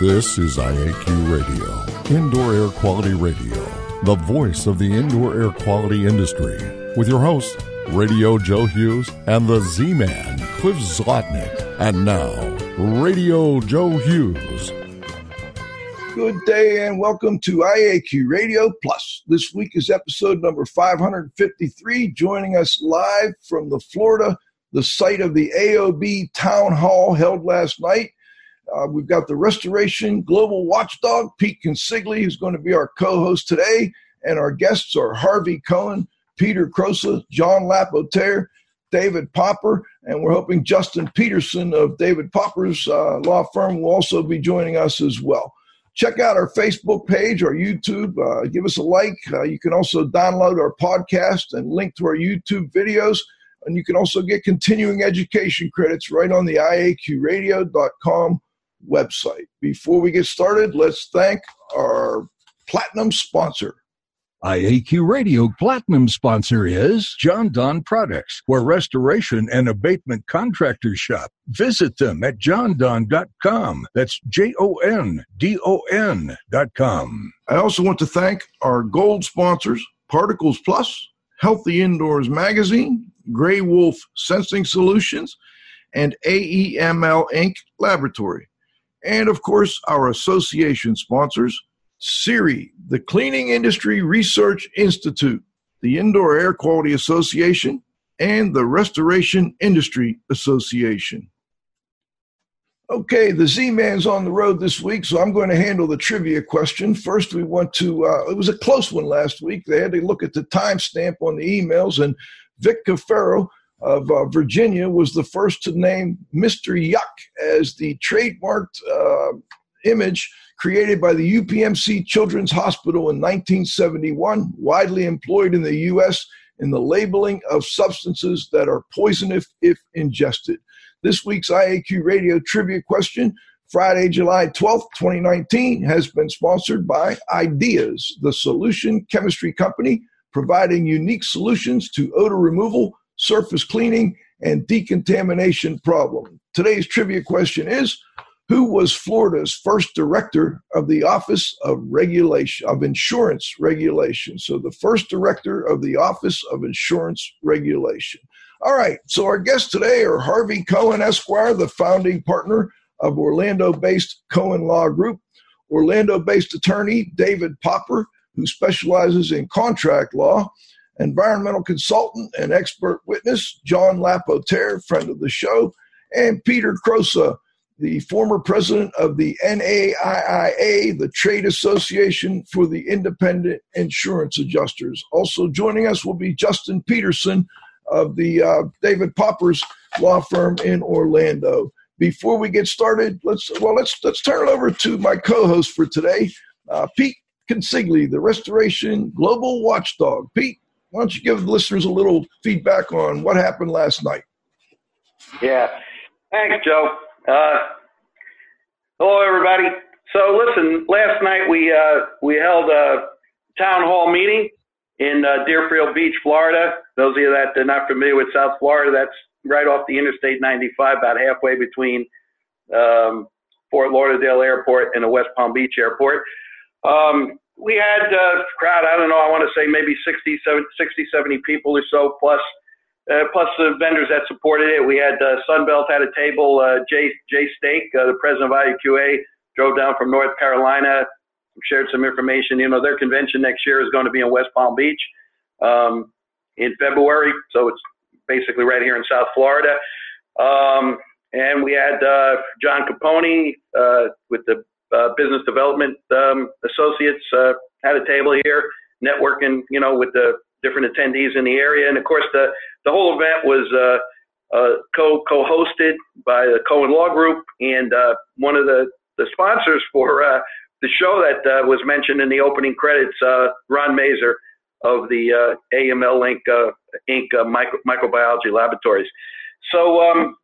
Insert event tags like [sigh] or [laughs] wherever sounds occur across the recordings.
This is IAQ Radio, Indoor Air Quality Radio, the voice of the indoor air quality industry, with your host, Radio Joe Hughes and the Z Man, Cliff Zlotnick. And now, Radio Joe Hughes. Good day and welcome to IAQ Radio Plus. This week is episode number 553. Joining us live from the Florida, the site of the AOB town hall held last night. Uh, we've got the Restoration Global Watchdog, Pete Consigli, who's going to be our co host today. And our guests are Harvey Cohen, Peter Crosa, John Lapotaire, David Popper, and we're hoping Justin Peterson of David Popper's uh, law firm will also be joining us as well. Check out our Facebook page, our YouTube. Uh, give us a like. Uh, you can also download our podcast and link to our YouTube videos. And you can also get continuing education credits right on the IAQradio.com website. Before we get started, let's thank our platinum sponsor. IAQ Radio Platinum sponsor is Jon-Don Products, where restoration and abatement contractors shop. Visit them at johndon.com. That's J O N D O N.com. I also want to thank our gold sponsors Particles Plus, Healthy Indoors Magazine, Gray Wolf Sensing Solutions, and AEML Inc. Laboratory. And of course, our association sponsors CIRI, the Cleaning Industry Research Institute, the Indoor Air Quality Association, and the Restoration Industry Association. Okay, the Z Man's on the road this week, so I'm going to handle the trivia question. First, we want to, uh, it was a close one last week. They had to look at the timestamp on the emails, and Vic Cafaro of uh, Virginia was the first to name Mr. Yuck as the trademarked uh, image created by the UPMC Children's Hospital in 1971, widely employed in the U.S. in the labeling of substances that are poisonous if ingested. This week's IAQ Radio trivia question, Friday, July 12th, 2019, has been sponsored by Ideas, the solution chemistry company providing unique solutions to odor removal, surface cleaning, and decontamination problem. Today's trivia question is who was Florida's first director of the Office of Regulation of Insurance Regulation. So the first director of the Office of Insurance Regulation. All right, so our guests today are Harvey Cohen Esquire, the founding partner of Orlando-based Cohen Law Group, Orlando-based attorney David Popper, who specializes in contract law, environmental consultant and expert witness John Lapotaire, friend of the show, and Peter Crosa, the former president of the NAIIA, the Trade Association for the Independent Insurance Adjusters. Also joining us will be Justin Peterson of the uh, David Popper's law firm in Orlando. Before we get started, let's well let's let's turn it over to my co-host for today, uh, Pete Consigli, the Restoration Global Watchdog. Pete, why don't you give listeners a little feedback on what happened last night? Yeah, thanks, Joe. Uh, hello, everybody. So, listen, last night we uh, we held a town hall meeting in uh, Deerfield Beach, Florida. Those of you that are not familiar with South Florida, that's right off the Interstate 95, about halfway between um, Fort Lauderdale Airport and the West Palm Beach Airport. Um, we had a crowd, I don't know, I want to say maybe 60, 70, 60, 70 people or so, plus uh, plus the vendors that supported it. We had uh, Sunbelt had a table. Uh, Jay Jay Stake, uh, the president of IAQA, drove down from North Carolina, shared some information. You know, their convention next year is going to be in West Palm Beach um, in February, so it's basically right here in South Florida. Um, and we had uh, John Capone uh, with the uh, Business Development um, Associates uh, had a table here, networking, you know, with the different attendees in the area. And of course, the, the whole event was uh, uh, co co hosted by the Cohen Law Group, and uh, one of the, the sponsors for uh, the show that uh, was mentioned in the opening credits, uh, Ron Mazer of the uh, AML Inc. Uh, Inc. Uh, micro, microbiology laboratories. So, um,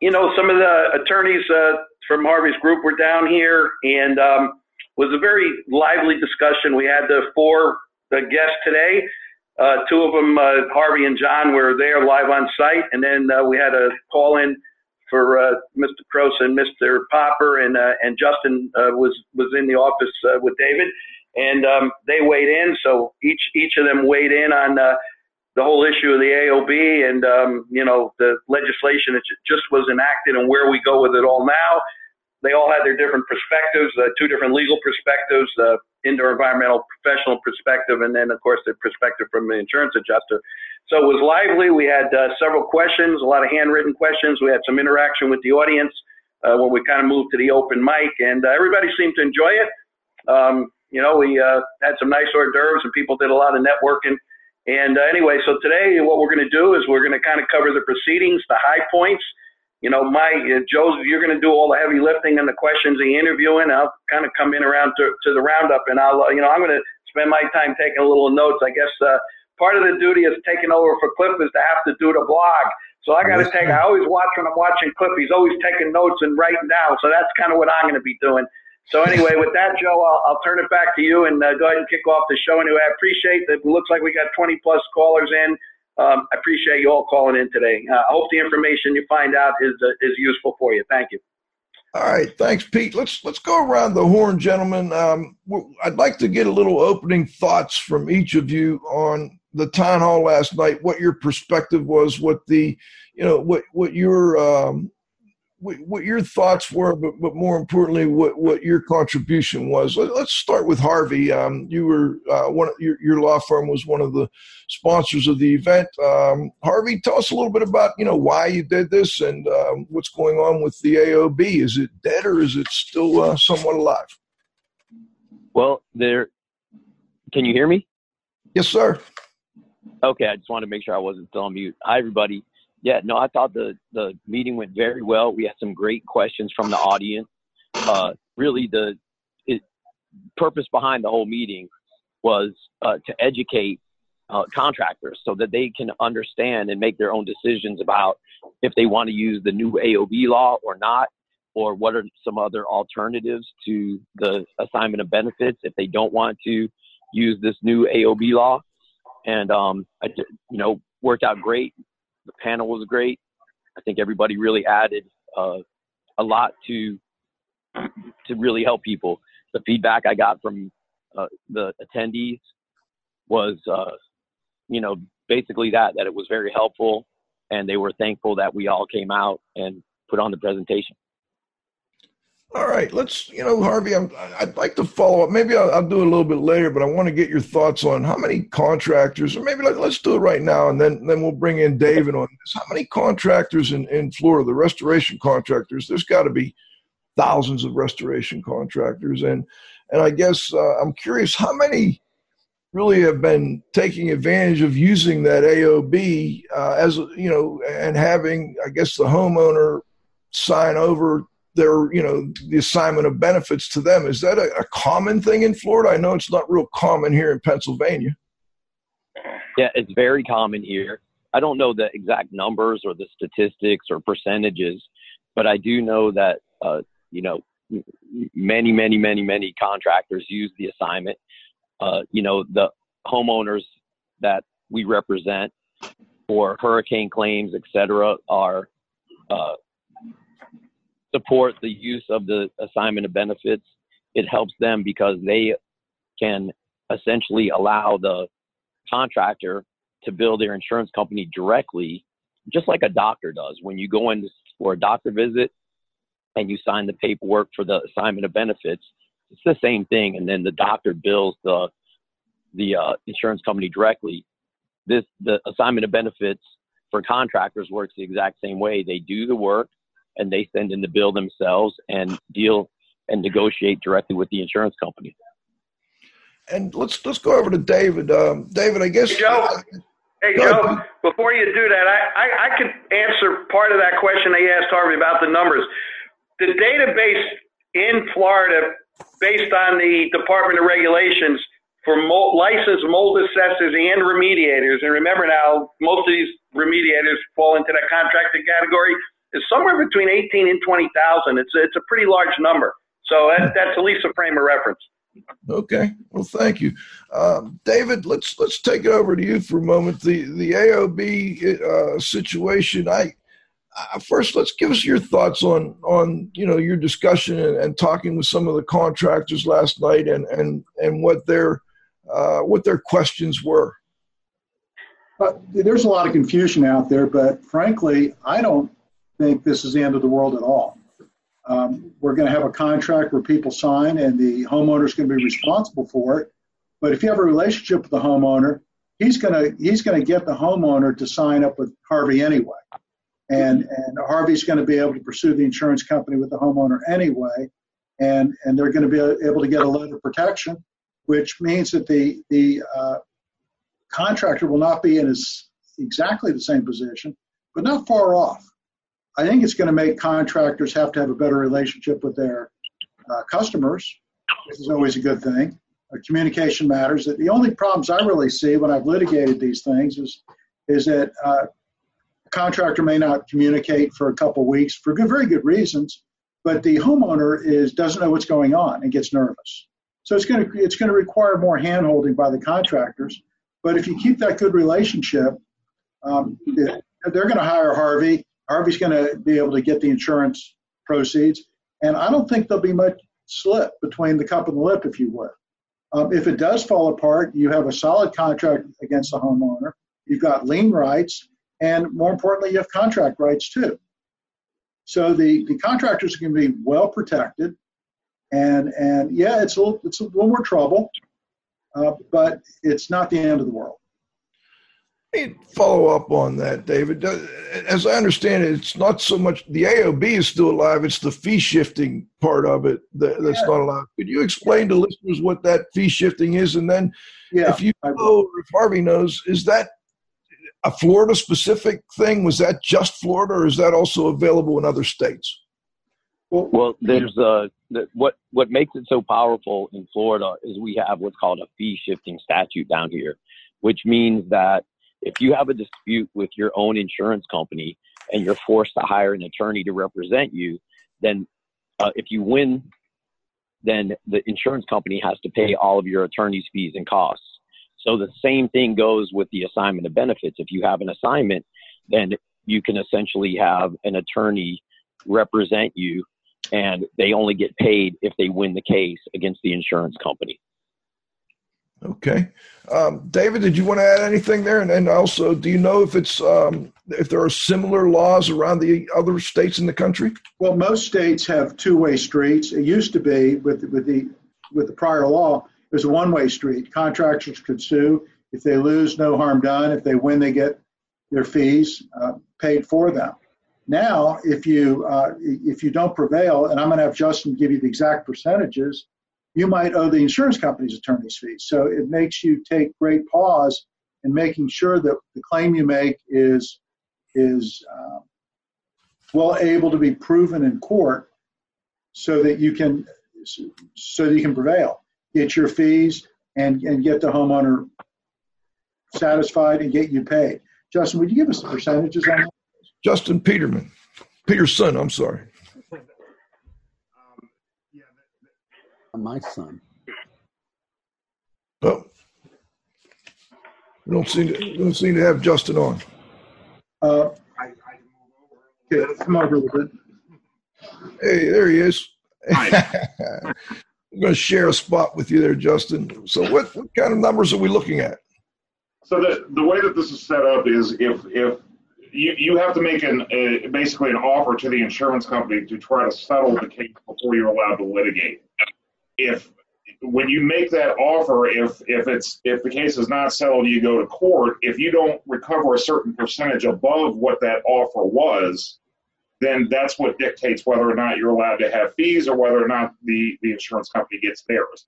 you know, some of the attorneys uh, from Harvey's group were down here, and um, was a very lively discussion. We had the four the guests today. Uh, two of them, uh, Harvey and John, were there live on site, and then uh, we had a call in for uh, Mr. Cross and Mr. Popper, and uh, and Justin uh, was was in the office uh, with David, and um, they weighed in. So each each of them weighed in on uh, the whole issue of the AOB and um, you know the legislation that just was enacted and where we go with it all now. They all had their different perspectives, uh, two different legal perspectives, uh, indoor environmental professional perspective, and then of course the perspective from the insurance adjuster. So it was lively. We had uh, several questions, a lot of handwritten questions. We had some interaction with the audience uh, when we kind of moved to the open mic, and uh, everybody seemed to enjoy it. Um, you know, we uh, had some nice hors d'oeuvres, and people did a lot of networking. And uh, anyway, so today what we're going to do is we're going to kind of cover the proceedings, the high points. You know, my uh, Joe, you're going to do all the heavy lifting and the questions and the interviewing. I'll kind of come in around to, to the roundup, and I'll, uh, you know, I'm going to spend my time taking a little notes. I guess uh, part of the duty of taking over for Cliff is to have to do the blog. So I got to take. I always watch when I'm watching Cliff. He's always taking notes and writing down. So that's kind of what I'm going to be doing. So anyway, with that, Joe, I'll, I'll turn it back to you and uh, go ahead and kick off the show. Anyway, I appreciate that. It looks like we got 20 plus callers in. Um, I appreciate you all calling in today. Uh, I hope the information you find out is uh, is useful for you. Thank you. All right, thanks, Pete. Let's let's go around the horn, gentlemen. Um, I'd like to get a little opening thoughts from each of you on the town hall last night, what your perspective was, what the, you know, what what your um, what, what your thoughts were, but, but more importantly, what, what your contribution was. Let, us start with Harvey. Um, you were uh, one. Your, your law firm was one of the sponsors of the event. Um, Harvey, tell us a little bit about you know why you did this and um, what's going on with the AOB. Is it dead or is it still uh, somewhat alive? Well, there. Can you hear me? Yes, sir. Okay, I just wanted to make sure I wasn't still on mute. Hi, everybody. Yeah, no, I thought the the meeting went very well. We had some great questions from the audience. Uh, really, the it, purpose behind the whole meeting was uh, to educate uh, contractors so that they can understand and make their own decisions about if they want to use the new AOB law or not, or what are some other alternatives to the assignment of benefits if they don't want to use this new AOB law and um, I, you know, worked out great. The panel was great. I think everybody really added uh, a lot to to really help people. The feedback I got from uh, the attendees was, uh, you know, basically that that it was very helpful, and they were thankful that we all came out and put on the presentation. All right, let's, you know, Harvey, I'm, I'd like to follow up. Maybe I'll, I'll, do it a little bit later, but I want to get your thoughts on how many contractors, or maybe let, us do it right now, and then, then we'll bring in David on this. How many contractors in, in Florida, the restoration contractors, there's got to be thousands of restoration contractors. And, and I guess uh, I'm curious how many really have been taking advantage of using that AOB uh, as, you know, and having, I guess, the homeowner sign over their you know the assignment of benefits to them. Is that a, a, common thing in florida? I know it's not real common here in pennsylvania. Yeah it's very common here. I don't know the exact numbers or the statistics or percentages but i do know that uh, you know many many many many contractors use the assignment. Uh, you know the homeowners that we represent for hurricane claims et cetera are uh, support the use of the assignment of benefits. It helps them because they can essentially allow the contractor to bill their insurance company directly, just like a doctor does. When you go in for a doctor visit and you sign the paperwork for the assignment of benefits, it's the same thing. And then the doctor bills the the uh, insurance company directly. This the assignment of benefits for contractors works the exact same way. They do the work, and they send in the bill themselves and deal and negotiate directly with the insurance company. And let's let's go over to David. Um, David, I guess. Hey, Joe. Hey, Joe. Before you do that, I, I, I could answer part of that question they asked Harvey about the numbers. The database in Florida, based on the Department of Regulations for mold, licensed mold assessors and remediators, and remember now, most of these remediators fall into that contracted category is somewhere between 18 and 20,000. It's it's a pretty large number. So that, that's at least a frame of reference. Okay. Well, thank you, um, David. Let's let's take it over to you for a moment. The the AOB uh, situation. I uh, first, let's give us your thoughts on on you know your discussion and, and talking with some of the contractors last night, and and and what their uh, what their questions were. Uh, there's a lot of confusion out there, but frankly, I don't think this is the end of the world at all. Um, we're going to have a contract where people sign, and the homeowner is going to be responsible for it. But if you have a relationship with the homeowner, he's going to he's going to get the homeowner to sign up with Harvey anyway, and and Harvey's going to be able to pursue the insurance company with the homeowner anyway, and and they're going to be able to get a letter of protection, which means that the the uh, contractor will not be in as exactly the same position, but not far off. I think it's going to make contractors have to have a better relationship with their uh, customers, which is always a good thing. Uh, communication matters. The only problems I really see when I've litigated these things is is that uh, a contractor may not communicate for a couple weeks for good, very good reasons, but the homeowner is doesn't know what's going on and gets nervous. So it's going to it's going to require more handholding by the contractors. But if you keep that good relationship, um, they're going to hire Harvey Harvey's going to be able to get the insurance proceeds, and I don't think there'll be much slip between the cup and the lip, if you would. Um, if it does fall apart, you have a solid contract against the homeowner. You've got lien rights, and more importantly, you have contract rights too. So the, the contractors are going to be well protected, and and yeah, it's a little, it's a little more trouble, uh, but it's not the end of the world me follow up on that, David. As I understand it, it's not so much the AOB is still alive; it's the fee shifting part of it that, that's yeah. not alive. Could you explain to listeners what that fee shifting is, and then, yeah. if you know, or if Harvey knows, is that a Florida specific thing? Was that just Florida, or is that also available in other states? Well, well there's uh, the, what what makes it so powerful in Florida is we have what's called a fee shifting statute down here, which means that if you have a dispute with your own insurance company and you're forced to hire an attorney to represent you, then uh, if you win, then the insurance company has to pay all of your attorney's fees and costs. So the same thing goes with the assignment of benefits. If you have an assignment, then you can essentially have an attorney represent you and they only get paid if they win the case against the insurance company. Okay, um, David, did you want to add anything there? And, and also, do you know if it's um, if there are similar laws around the other states in the country? Well, most states have two-way streets. It used to be with with the with the prior law, it was a one-way street. Contractors could sue if they lose, no harm done. If they win, they get their fees uh, paid for them. Now, if you uh, if you don't prevail, and I'm going to have Justin give you the exact percentages you might owe the insurance company's attorney's fees. So it makes you take great pause in making sure that the claim you make is is uh, well able to be proven in court, so that you can so that you can prevail, get your fees, and and get the homeowner satisfied and get you paid. Justin, would you give us the percentages on that? Justin Peterman, Peterson. I'm sorry. My son. Oh, we don't seem to don't seem to have Justin on. Uh, okay, come over a little bit. Hey, there he is. [laughs] I'm going to share a spot with you there, Justin. So, what, what kind of numbers are we looking at? So the the way that this is set up is if if you, you have to make an a, basically an offer to the insurance company to try to settle the case before you're allowed to litigate if when you make that offer, if if it's if the case is not settled, you go to court. If you don't recover a certain percentage above what that offer was, then that's what dictates whether or not you're allowed to have fees or whether or not the the insurance company gets theirs.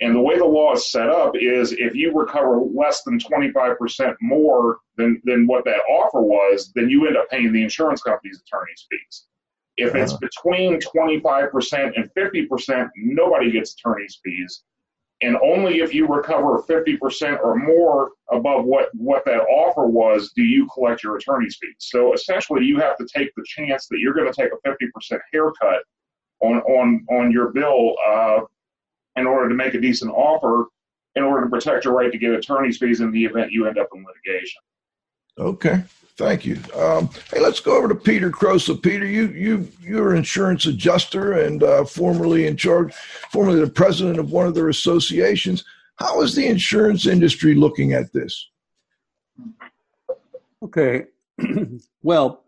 And the way the law is set up is if you recover less than 25% more than, than what that offer was, then you end up paying the insurance company's attorney's fees. If it's uh-huh. between 25% and 50%, nobody gets attorney's fees. And only if you recover 50% or more above what, what that offer was do you collect your attorney's fees. So essentially, you have to take the chance that you're going to take a 50% haircut on, on, on your bill uh, in order to make a decent offer in order to protect your right to get attorney's fees in the event you end up in litigation. Okay. Thank you. Um, hey, let's go over to Peter Crosa. Peter, you you you're an insurance adjuster and uh, formerly in charge, formerly the president of one of their associations. How is the insurance industry looking at this? Okay. [clears throat] well,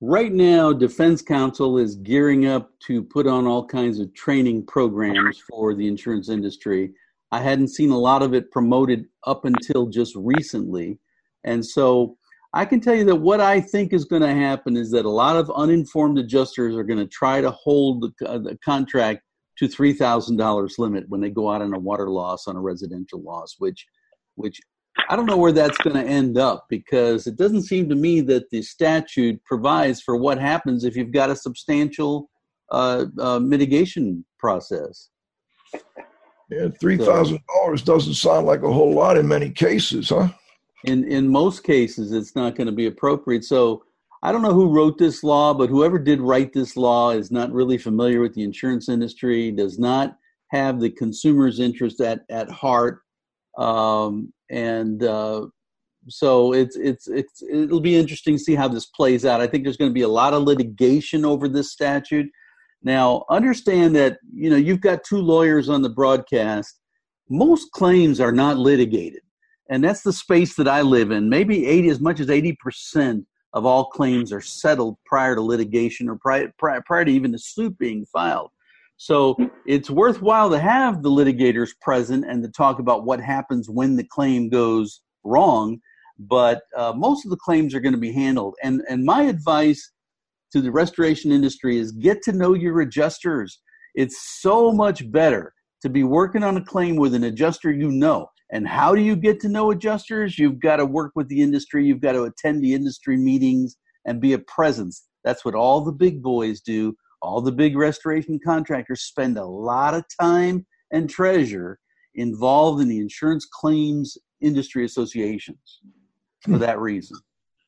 right now, Defense Counsel is gearing up to put on all kinds of training programs for the insurance industry. I hadn't seen a lot of it promoted up until just recently. And so I can tell you that what I think is going to happen is that a lot of uninformed adjusters are going to try to hold the, uh, the contract to three thousand dollars limit when they go out on a water loss on a residential loss, which, which I don't know where that's going to end up because it doesn't seem to me that the statute provides for what happens if you've got a substantial uh, uh, mitigation process. Yeah, three thousand dollars doesn't sound like a whole lot in many cases, huh? In in most cases it's not going to be appropriate. So i don't know who wrote this law but whoever did write this law is not really familiar with the insurance industry does not have the consumer's interest at at heart. Um, and uh, so it's it's it's it'll be interesting to see how this plays out. I think there's going to be a lot of litigation over this statute. Now understand that you know you've got two lawyers on the broadcast. Most claims are not litigated and that's the space that I live in. Maybe 80, as much as 80% of all claims are settled prior to litigation or prior, prior, to even the suit being filed. So it's worthwhile to have the litigators present and to talk about what happens when the claim goes wrong. But uh, most of the claims are going to be handled. And, and my advice to the restoration industry is get to know your adjusters. It's so much better to be working on a claim with an adjuster you know. And how do you get to know adjusters? You've got to work with the industry, you've got to attend the industry meetings and be a presence. That's what all the big boys do. All the big restoration contractors spend a lot of time and treasure involved in the insurance claims industry associations for hmm. that reason.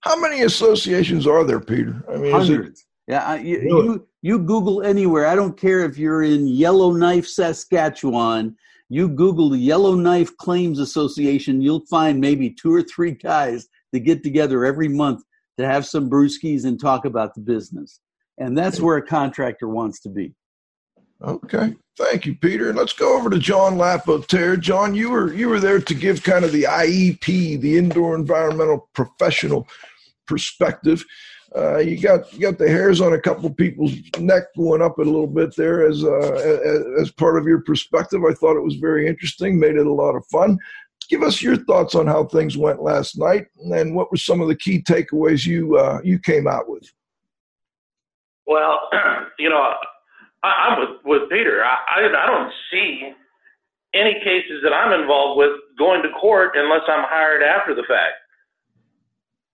How many associations are there, Peter? I mean, hundreds. It, yeah, you, really? you you Google anywhere. I don't care if you're in Yellowknife, Saskatchewan you Google the Yellowknife Claims Association, you'll find maybe two or three guys that get together every month to have some brewskis and talk about the business. And that's where a contractor wants to be. Okay. Thank you, Peter. And Let's go over to John Lapotaire. John, you were you were there to give kind of the IEP, the indoor environmental professional perspective. Uh, you got you got the hairs on a couple people's neck going up a little bit there as, uh, as as part of your perspective. I thought it was very interesting, made it a lot of fun. Give us your thoughts on how things went last night, and what were some of the key takeaways you uh, you came out with. Well, [clears throat] you know, I, am with with Peter. I, I I don't see any cases that I'm involved with going to court unless I'm hired after the fact.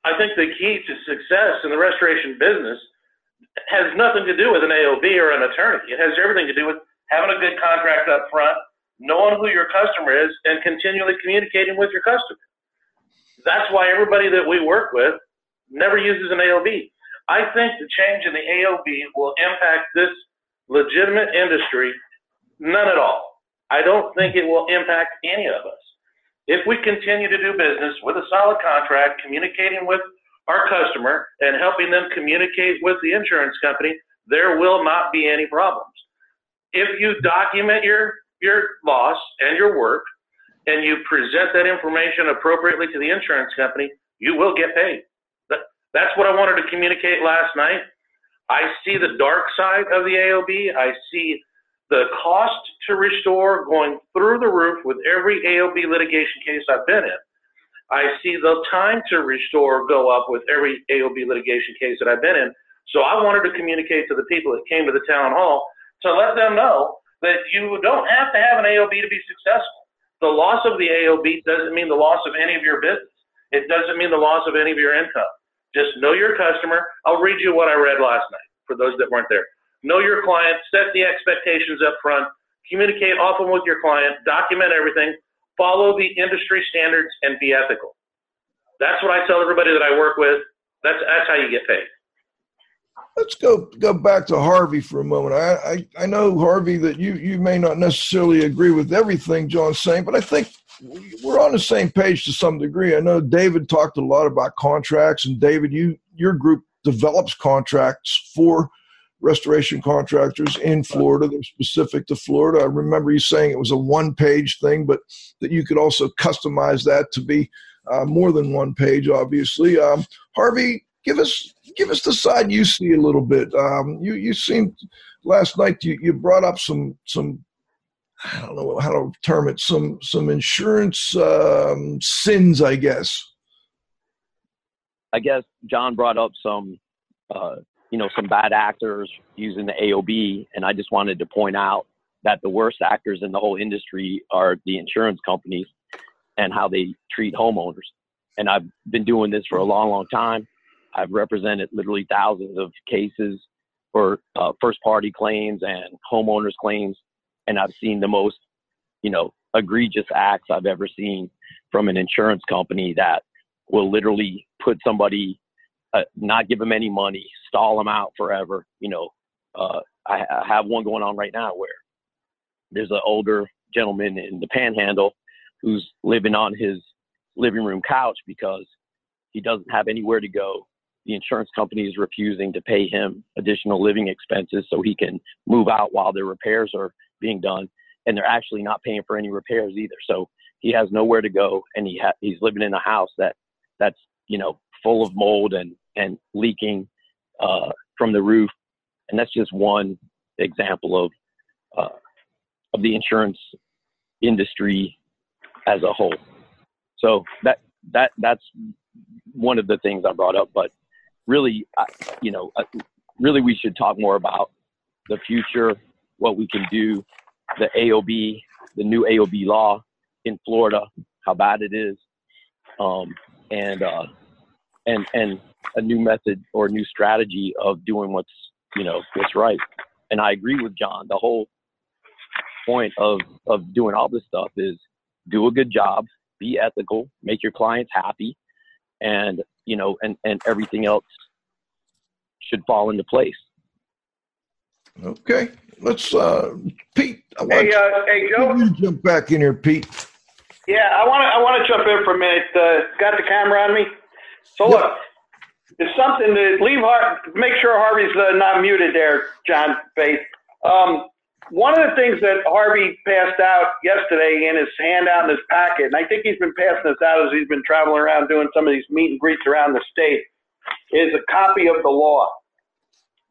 I think the key to success in the restoration business has nothing to do with an AOB or an attorney. It has everything to do with having a good contract up front, knowing who your customer is, and continually communicating with your customer. That's why everybody that we work with never uses an AOB. I think the change in the AOB will impact this legitimate industry none at all. I don't think it will impact any of us. If we continue to do business with a solid contract, communicating with our customer and helping them communicate with the insurance company, there will not be any problems. If you document your, your loss and your work and you present that information appropriately to the insurance company, you will get paid. That's what I wanted to communicate last night. I see the dark side of the AOB. I see the cost to restore going through the roof with every AOB litigation case I've been in. I see the time to restore go up with every AOB litigation case that I've been in. So I wanted to communicate to the people that came to the town hall to let them know that you don't have to have an AOB to be successful. The loss of the AOB doesn't mean the loss of any of your business. It doesn't mean the loss of any of your income. Just know your customer. I'll read you what I read last night for those that weren't there know your client, set the expectations up front, communicate often with your client, document everything, follow the industry standards, and be ethical. That's what I tell everybody that I work with. That's that's how you get paid. let's go go back to Harvey for a moment. I, I, I know Harvey that you you may not necessarily agree with everything John's saying, but I think we're on the same page to some degree. I know David talked a lot about contracts, and David, you your group develops contracts for restoration contractors in Florida. They're specific to Florida. I remember you saying it was a one page thing, but that you could also customize that to be uh, more than one page, obviously. Um, Harvey, give us give us the side you see a little bit. Um, you you seemed last night you, you brought up some some I don't know how to term it some some insurance um, sins, I guess. I guess John brought up some uh, you know some bad actors using the AOB, and I just wanted to point out that the worst actors in the whole industry are the insurance companies and how they treat homeowners. And I've been doing this for a long, long time. I've represented literally thousands of cases for uh, first party claims and homeowners claims. And I've seen the most, you know, egregious acts I've ever seen from an insurance company that will literally put somebody, uh, not give them any money, stall them out forever. You know, uh, I, I have one going on right now where there's an older gentleman in the panhandle who's living on his living room couch because he doesn't have anywhere to go the insurance company is refusing to pay him additional living expenses so he can move out while their repairs are being done and they're actually not paying for any repairs either so he has nowhere to go and he ha- he's living in a house that that's you know full of mold and and leaking uh, from the roof. And that's just one example of uh, of the insurance industry as a whole. So that that that's one of the things I brought up but really, you know, uh, really we should talk more about the future, what we can do, the AOB, the new AOB law in Florida, how bad it is, um, and uh, and and a new method or a new strategy of doing what's you know what's right. And I agree with John. The whole point of of doing all this stuff is do a good job, be ethical, make your clients happy, and you know, and, and everything else should fall into place. Okay, let's uh, Pete. I want hey, uh, hey, Joe. You jump back in here, Pete. Yeah, I want to. I want to jump in for a minute. Uh, got the camera on me. So look, it's something to leave. Har- make sure Harvey's uh, not muted there, John Faith. Um, one of the things that Harvey passed out yesterday in his handout in his packet, and I think he's been passing this out as he's been traveling around doing some of these meet and greets around the state, is a copy of the law.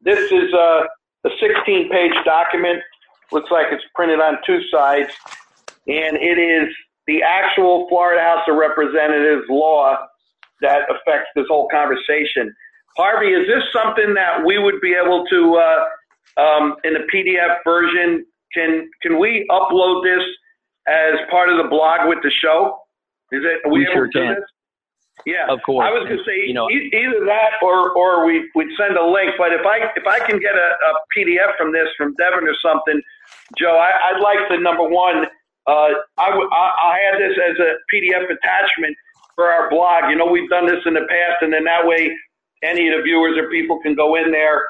This is a, a 16 page document. Looks like it's printed on two sides, and it is the actual Florida House of Representatives law that affects this whole conversation. Harvey, is this something that we would be able to uh, um, in the PDF version. Can can we upload this as part of the blog with the show? Is it? Are we, we sure can. Yeah, of course. I was going to say you know, either that or or we we'd send a link. But if I if I can get a, a PDF from this from Devin or something, Joe, I, would like the number one. Uh, I, w- I I had this as a PDF attachment for our blog. You know, we've done this in the past, and then that way, any of the viewers or people can go in there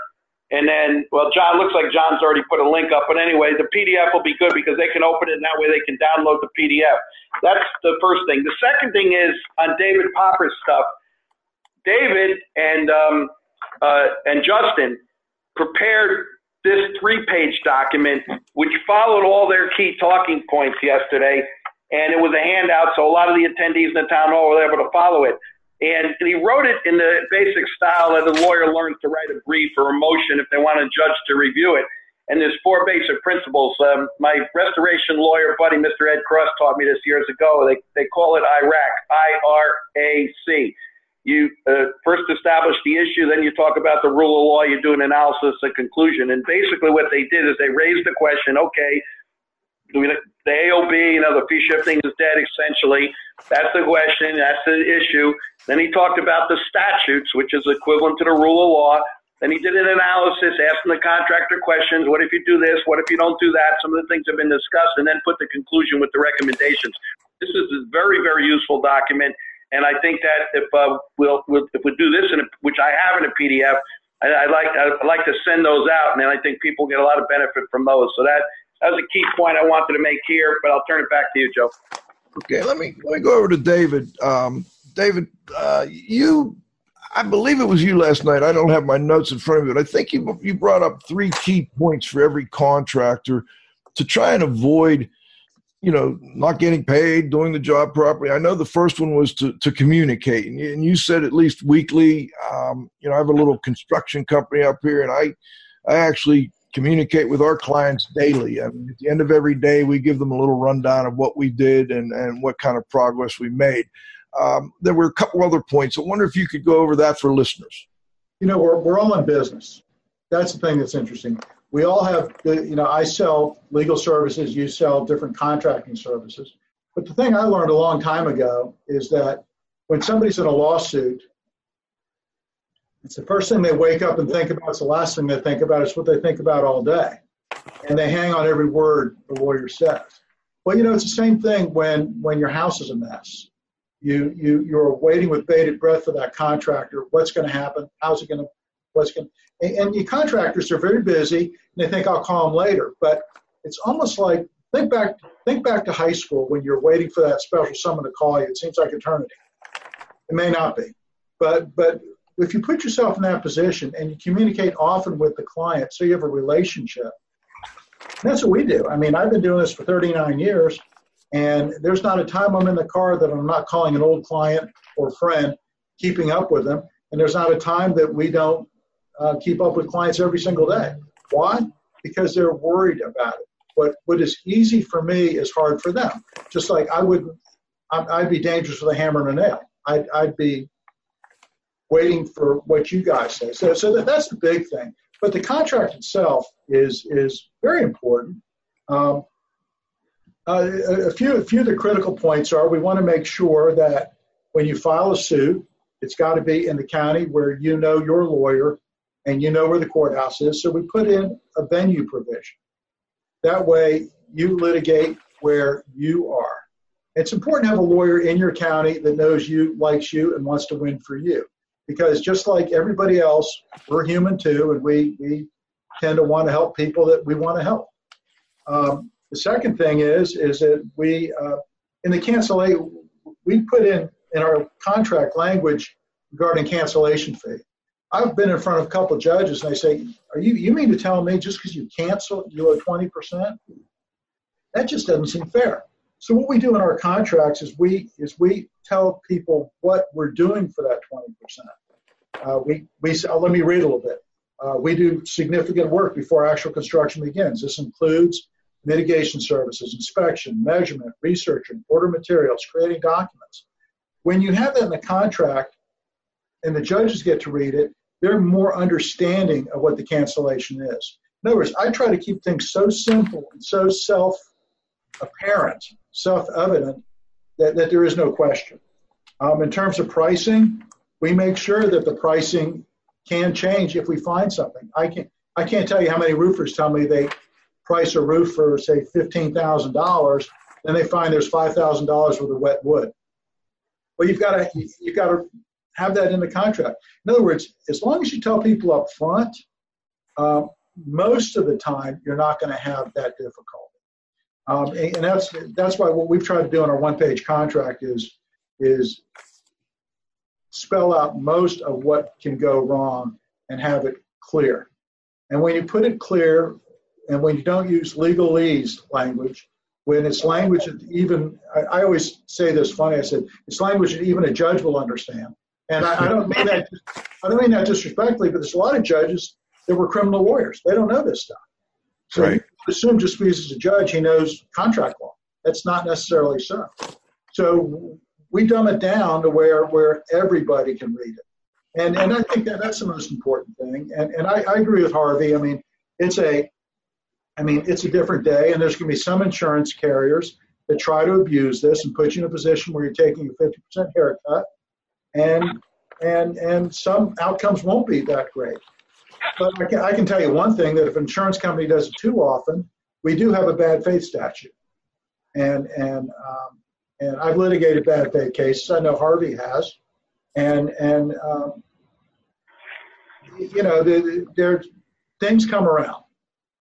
and then, well, John looks like John's already put a link up. But anyway, the PDF will be good because they can open it and that way they can download the PDF. That's the first thing. The second thing is on David Popper's stuff. David and um, uh, and Justin prepared this three-page document, which followed all their key talking points yesterday, and it was a handout, so a lot of the attendees in the town hall were able to follow it. And he wrote it in the basic style that a lawyer learns to write a brief or a motion if they want a judge to review it. And there's four basic principles. Um, my restoration lawyer buddy, Mr. Ed Cross, taught me this years ago. They, they call it IRAC, I-R-A-C. You uh, first establish the issue, then you talk about the rule of law, you do an analysis, a conclusion. And basically what they did is they raised the question, okay, the AOB, you know, the fee shifting is dead essentially. That's the question. That's the issue. Then he talked about the statutes, which is equivalent to the rule of law. Then he did an analysis, asking the contractor questions. What if you do this? What if you don't do that? Some of the things have been discussed, and then put the conclusion with the recommendations. This is a very, very useful document, and I think that if uh, we'll, we'll if we do this, in a, which I have in a PDF, I, I like I like to send those out, and then I think people get a lot of benefit from those. So that that was a key point I wanted to make here. But I'll turn it back to you, Joe. Okay, let me let me go over to David. Um, David, uh, you, I believe it was you last night. I don't have my notes in front of me, but I think you you brought up three key points for every contractor to try and avoid you know, not getting paid, doing the job properly. I know the first one was to, to communicate, and you, and you said at least weekly. Um, you know, I have a little construction company up here, and I, I actually communicate with our clients daily. I mean, at the end of every day, we give them a little rundown of what we did and, and what kind of progress we made. Um, there were a couple other points. I wonder if you could go over that for listeners. You know, we're, we're all in business. That's the thing that's interesting we all have, you know, I sell legal services, you sell different contracting services. But the thing I learned a long time ago is that when somebody's in a lawsuit, it's the first thing they wake up and think about. It's the last thing they think about. It's what they think about all day. And they hang on every word the lawyer says. Well, you know, it's the same thing when, when your house is a mess. You, you, you're waiting with bated breath for that contractor. What's going to happen? How's it going to, what's going and, and the contractors are very busy, and they think I'll call them later. But it's almost like think back think back to high school when you're waiting for that special someone to call you. It seems like eternity. It may not be, but but if you put yourself in that position and you communicate often with the client, so you have a relationship. That's what we do. I mean, I've been doing this for 39 years, and there's not a time I'm in the car that I'm not calling an old client or friend, keeping up with them. And there's not a time that we don't uh, keep up with clients every single day. Why? Because they're worried about it. What what is easy for me is hard for them. Just like I would, I'd be dangerous with a hammer and a nail. I'd, I'd be waiting for what you guys say. So so that, that's the big thing. But the contract itself is is very important. Um, uh, a few a few of the critical points are we want to make sure that when you file a suit, it's got to be in the county where you know your lawyer and you know where the courthouse is. So we put in a venue provision. That way, you litigate where you are. It's important to have a lawyer in your county that knows you, likes you, and wants to win for you. Because just like everybody else, we're human too, and we, we tend to want to help people that we want to help. Um, the second thing is is that we uh, in the cancellation we put in in our contract language regarding cancellation fee. I've been in front of a couple of judges and they say, "Are you you mean to tell me just because you cancel you owe twenty percent?" That just doesn't seem fair. So what we do in our contracts is we is we tell people what we're doing for that twenty percent. Uh, we we uh, let me read a little bit. Uh, we do significant work before actual construction begins. This includes mitigation services, inspection, measurement, researching, order materials, creating documents. When you have that in the contract, and the judges get to read it, they're more understanding of what the cancellation is. In other words, I try to keep things so simple and so self apparent, self evident, that, that there is no question. Um, in terms of pricing, we make sure that the pricing can change if we find something. I can I can't tell you how many roofers tell me they price a roof for say fifteen thousand dollars, and they find there's five thousand dollars worth of wet wood. Well, you've got to you've got to have that in the contract. In other words, as long as you tell people up front, um, most of the time you're not going to have that difficulty. Um, and, and, that's that's why what we've tried to do in our one-page contract is is spell out most of what can go wrong and have it clear. And when you put it clear, and when you don't use legalese language, when it's language that even I, I always say this funny. I said it's language that even a judge will understand. And I, I don't mean that I don't mean that disrespectfully, but there's a lot of judges that were criminal lawyers. They don't know this stuff. So right. Assume just because he's a judge, he knows contract law. That's not necessarily so. So we dumb it down to where where everybody can read it. And and I think that that's the most important thing. And and I, I agree with Harvey. I mean, it's a I mean, it's a different day, and there's going to be some insurance carriers that try to abuse this and put you in a position where you're taking a 50% haircut and and and some outcomes won't be that great. But I can, I can tell you one thing that if an insurance company does it too often, we do have a bad faith statute, and and um, and I've litigated bad faith cases. I know Harvey has, and and um, you know, there things come around,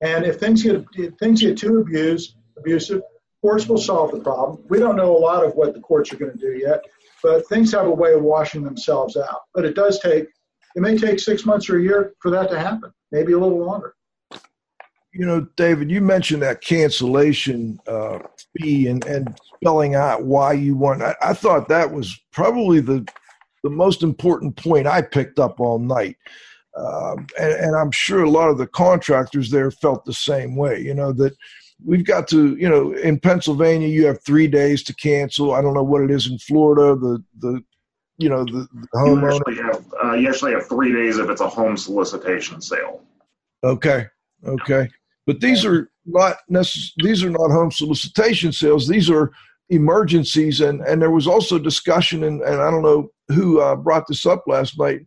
and if things get if things get too abused, abusive, courts will solve the problem. We don't know a lot of what the courts are going to do yet, but things have a way of washing themselves out. But it does take it may take six months or a year for that to happen, maybe a little longer. You know, David, you mentioned that cancellation uh, fee and, and spelling out why you want. I, I thought that was probably the the most important point I picked up all night. Um, and, and, I'm sure a lot of the contractors there felt the same way. You know that we've got to, you know, in Pennsylvania you have three days to cancel. I don't know what it is in Florida. The the you know the, the homeowner. You actually, have, uh, you actually have three days if it's a home solicitation sale. Okay, okay, but these are not necess- These are not home solicitation sales. These are emergencies, and and there was also discussion, and, and I don't know who uh, brought this up last night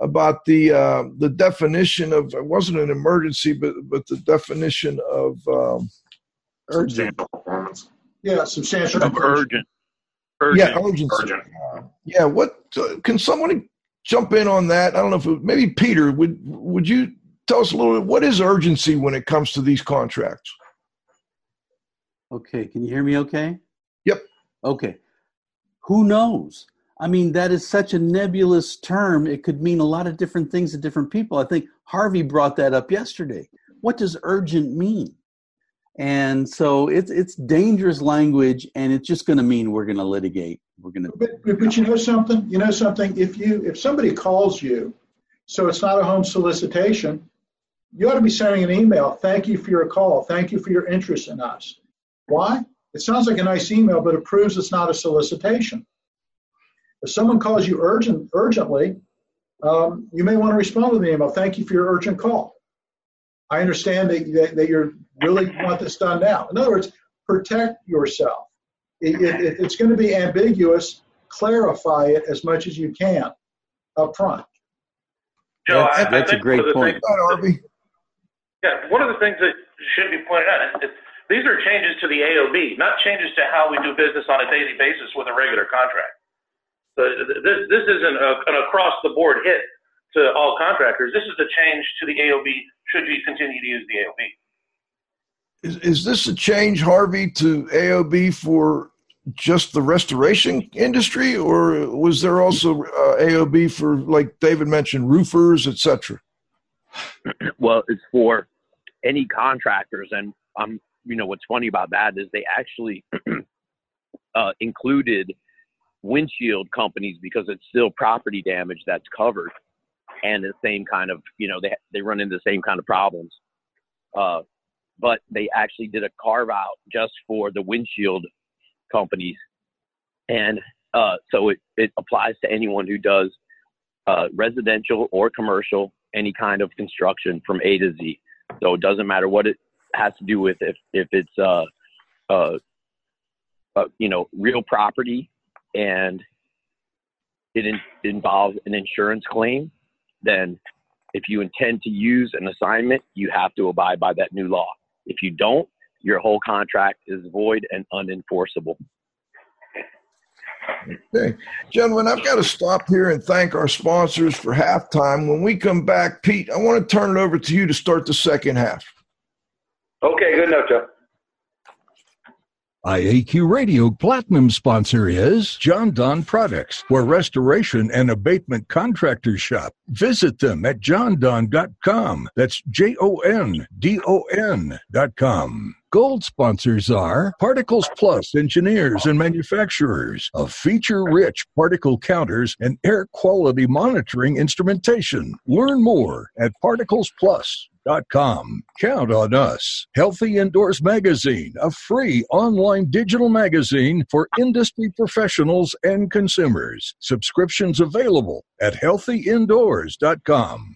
about the uh, the definition of it wasn't an emergency, but but the definition of um, urgent performance. Yeah, substantial. Of urgent. Urgent. Yeah, urgency. Urgent. Yeah, what uh, can someone jump in on that? I don't know if it, maybe Peter would would you tell us a little bit what is urgency when it comes to these contracts? Okay, can you hear me? Okay. Yep. Okay. Who knows? I mean, that is such a nebulous term. It could mean a lot of different things to different people. I think Harvey brought that up yesterday. What does urgent mean? And so it's it's dangerous language, and it's just going to mean we're going to litigate. We're going to. But, but you know something. You know something. If you if somebody calls you, so it's not a home solicitation, you ought to be sending an email. Thank you for your call. Thank you for your interest in us. Why? It sounds like a nice email, but it proves it's not a solicitation. If someone calls you urgent, urgently, um, you may want to respond with an email. Thank you for your urgent call. I understand that, that, that you really want this done now. In other words, protect yourself. If it, it, it's going to be ambiguous, clarify it as much as you can up front. Joe, that's, I, that's I a great point. Harvey. Yeah, one of the things that should be pointed out is, is these are changes to the AOB, not changes to how we do business on a daily basis with a regular contract. So this this isn't a, an across the board hit to all contractors. This is a change to the AOB. Should you continue to use the AOB? Is, is this a change, Harvey, to AOB for just the restoration industry, or was there also uh, AOB for, like David mentioned, roofers, etc.? [clears throat] Well, it's for any contractors, and um, you know what's funny about that is they actually [clears throat] uh, included windshield companies because it's still property damage that's covered and the same kind of you know they they run into the same kind of problems uh, but they actually did a carve out just for the windshield companies and uh, so it, it applies to anyone who does uh, residential or commercial any kind of construction from a to z so it doesn't matter what it has to do with if if it's uh, uh, uh you know real property and it in, involves an insurance claim, then if you intend to use an assignment, you have to abide by that new law. If you don't, your whole contract is void and unenforceable. Okay. Gentlemen, I've got to stop here and thank our sponsors for halftime. When we come back, Pete, I want to turn it over to you to start the second half. Okay, good enough, Joe. IAQ Radio Platinum sponsor is Jon-Don Products, where restoration and abatement contractors shop. Visit them at jondon.com. That's J O N D O N.com. Gold sponsors are Particles Plus engineers and manufacturers of feature rich particle counters and air quality monitoring instrumentation. Learn more at Particles Plus Com. Count on us. Healthy Indoors Magazine, a free online digital magazine for industry professionals and consumers. Subscriptions available at healthyindoors.com.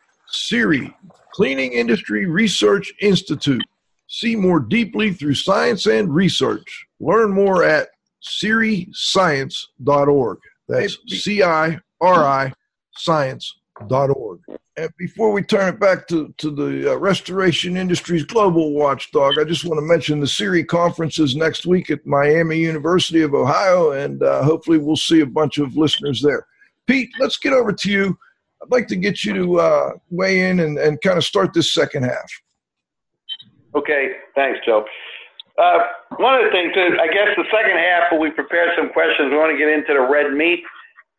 CIRI, Cleaning Industry Research Institute. See more deeply through science and research. Learn more at ciriscience.org. That's C I R I science.org. And before we turn it back to, to the uh, Restoration Industries Global Watchdog, I just want to mention the CIRI conferences next week at Miami University of Ohio, and uh, hopefully we'll see a bunch of listeners there. Pete, let's get over to you. I'd like to get you to uh, weigh in and, and kind of start this second half. Okay, thanks, Joe. Uh, one of the things is, I guess the second half, we prepared some questions. We want to get into the red meat,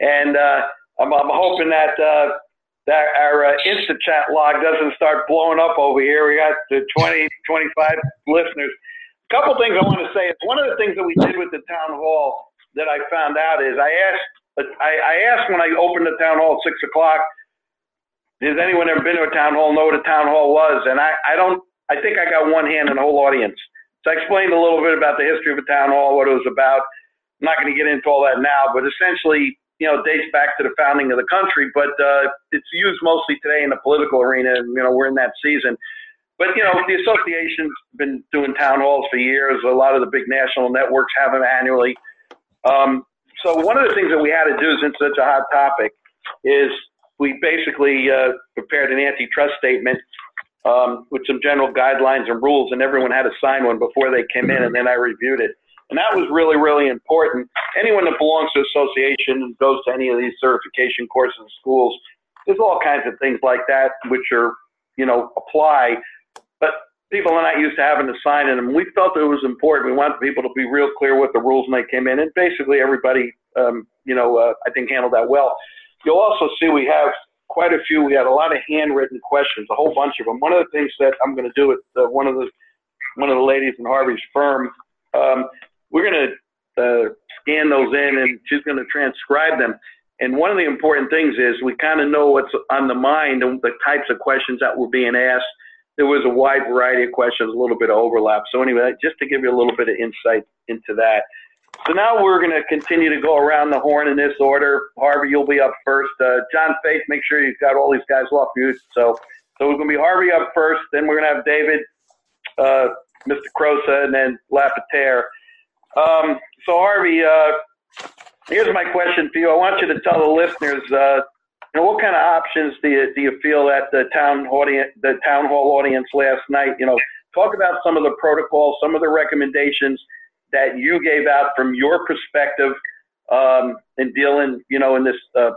and uh, I'm, I'm hoping that uh, that our uh, instant chat log doesn't start blowing up over here. We got the 20, 25 listeners. A couple things I want to say. One of the things that we did with the town hall that I found out is I asked I, I asked when I opened the town hall at six o'clock, has anyone ever been to a town hall? Know what a town hall was? And I, I don't. I think I got one hand in the whole audience. So I explained a little bit about the history of a town hall, what it was about. I'm not going to get into all that now, but essentially, you know, dates back to the founding of the country, but uh, it's used mostly today in the political arena, and you know, we're in that season. But you know, the association's been doing town halls for years. A lot of the big national networks have them annually. Um, so one of the things that we had to do, since it's such a hot topic, is we basically uh, prepared an antitrust statement um, with some general guidelines and rules, and everyone had to sign one before they came in, and then I reviewed it. And that was really, really important. Anyone that belongs to association and goes to any of these certification courses in schools, there's all kinds of things like that which are, you know, apply. But people are not used to having to sign in them. We felt it was important. We wanted people to be real clear what the rules when they came in, and basically everybody, um, you know, uh, I think handled that well. You'll also see we have quite a few. We had a lot of handwritten questions, a whole bunch of them. One of the things that I'm going to do with uh, one of the one of the ladies in Harvey's firm, um, we're going to uh, scan those in and she's going to transcribe them. And one of the important things is we kind of know what's on the mind and the types of questions that were being asked. There was a wide variety of questions, a little bit of overlap. So anyway, just to give you a little bit of insight into that. So now we're going to continue to go around the horn in this order. Harvey, you'll be up first. Uh, John Faith, make sure you've got all these guys off mute. So, so we're going to be Harvey up first. Then we're going to have David, uh, Mr. Crosa, and then Lapotaire. Um, so Harvey, uh, here's my question for you. I want you to tell the listeners, know, what kind of options do you do you feel at the town audience, the town hall audience last night? You know, talk about some of the protocols, some of the recommendations that you gave out from your perspective um, in dealing, you know, in this uh,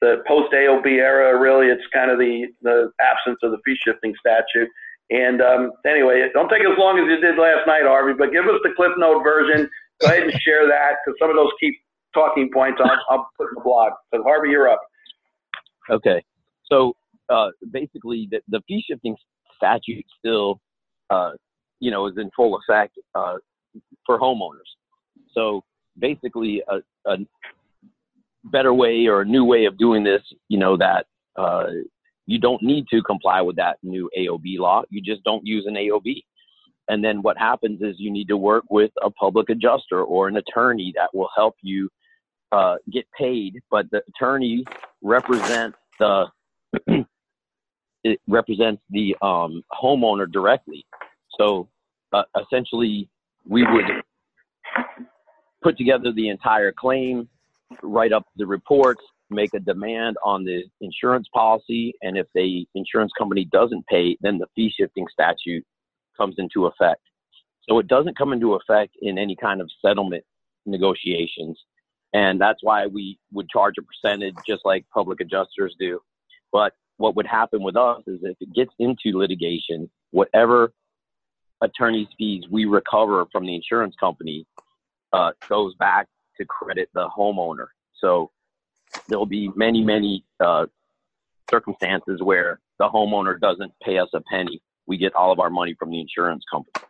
the post AOB era. Really, it's kind of the the absence of the fee shifting statute. And um, anyway, don't take as long as you did last night, Harvey, but give us the Cliff Note version. Go ahead and share that because some of those key talking points I'll, I'll put in the blog. So, Harvey, you're up. Okay. So uh, basically, the, the fee shifting statute still, uh, you know, is in full effect uh, for homeowners. So basically, a, a, better way or a new way of doing this, you know, that uh, you don't need to comply with that new AOB law. You just don't use an AOB. And then what happens is you need to work with a public adjuster or an attorney that will help you uh, get paid. But the attorney represents the [clears throat] it represents the um, homeowner directly. So uh, essentially, we would put together the entire claim, write up the reports, make a demand on the insurance policy, and if the insurance company doesn't pay, then the fee shifting statute comes into effect. So it doesn't come into effect in any kind of settlement negotiations. And that's why we would charge a percentage just like public adjusters do. But what would happen with us is if it gets into litigation, whatever attorney's fees we recover from the insurance company uh, goes back to credit the homeowner. So there'll be many, many uh, circumstances where the homeowner doesn't pay us a penny. We get all of our money from the insurance company.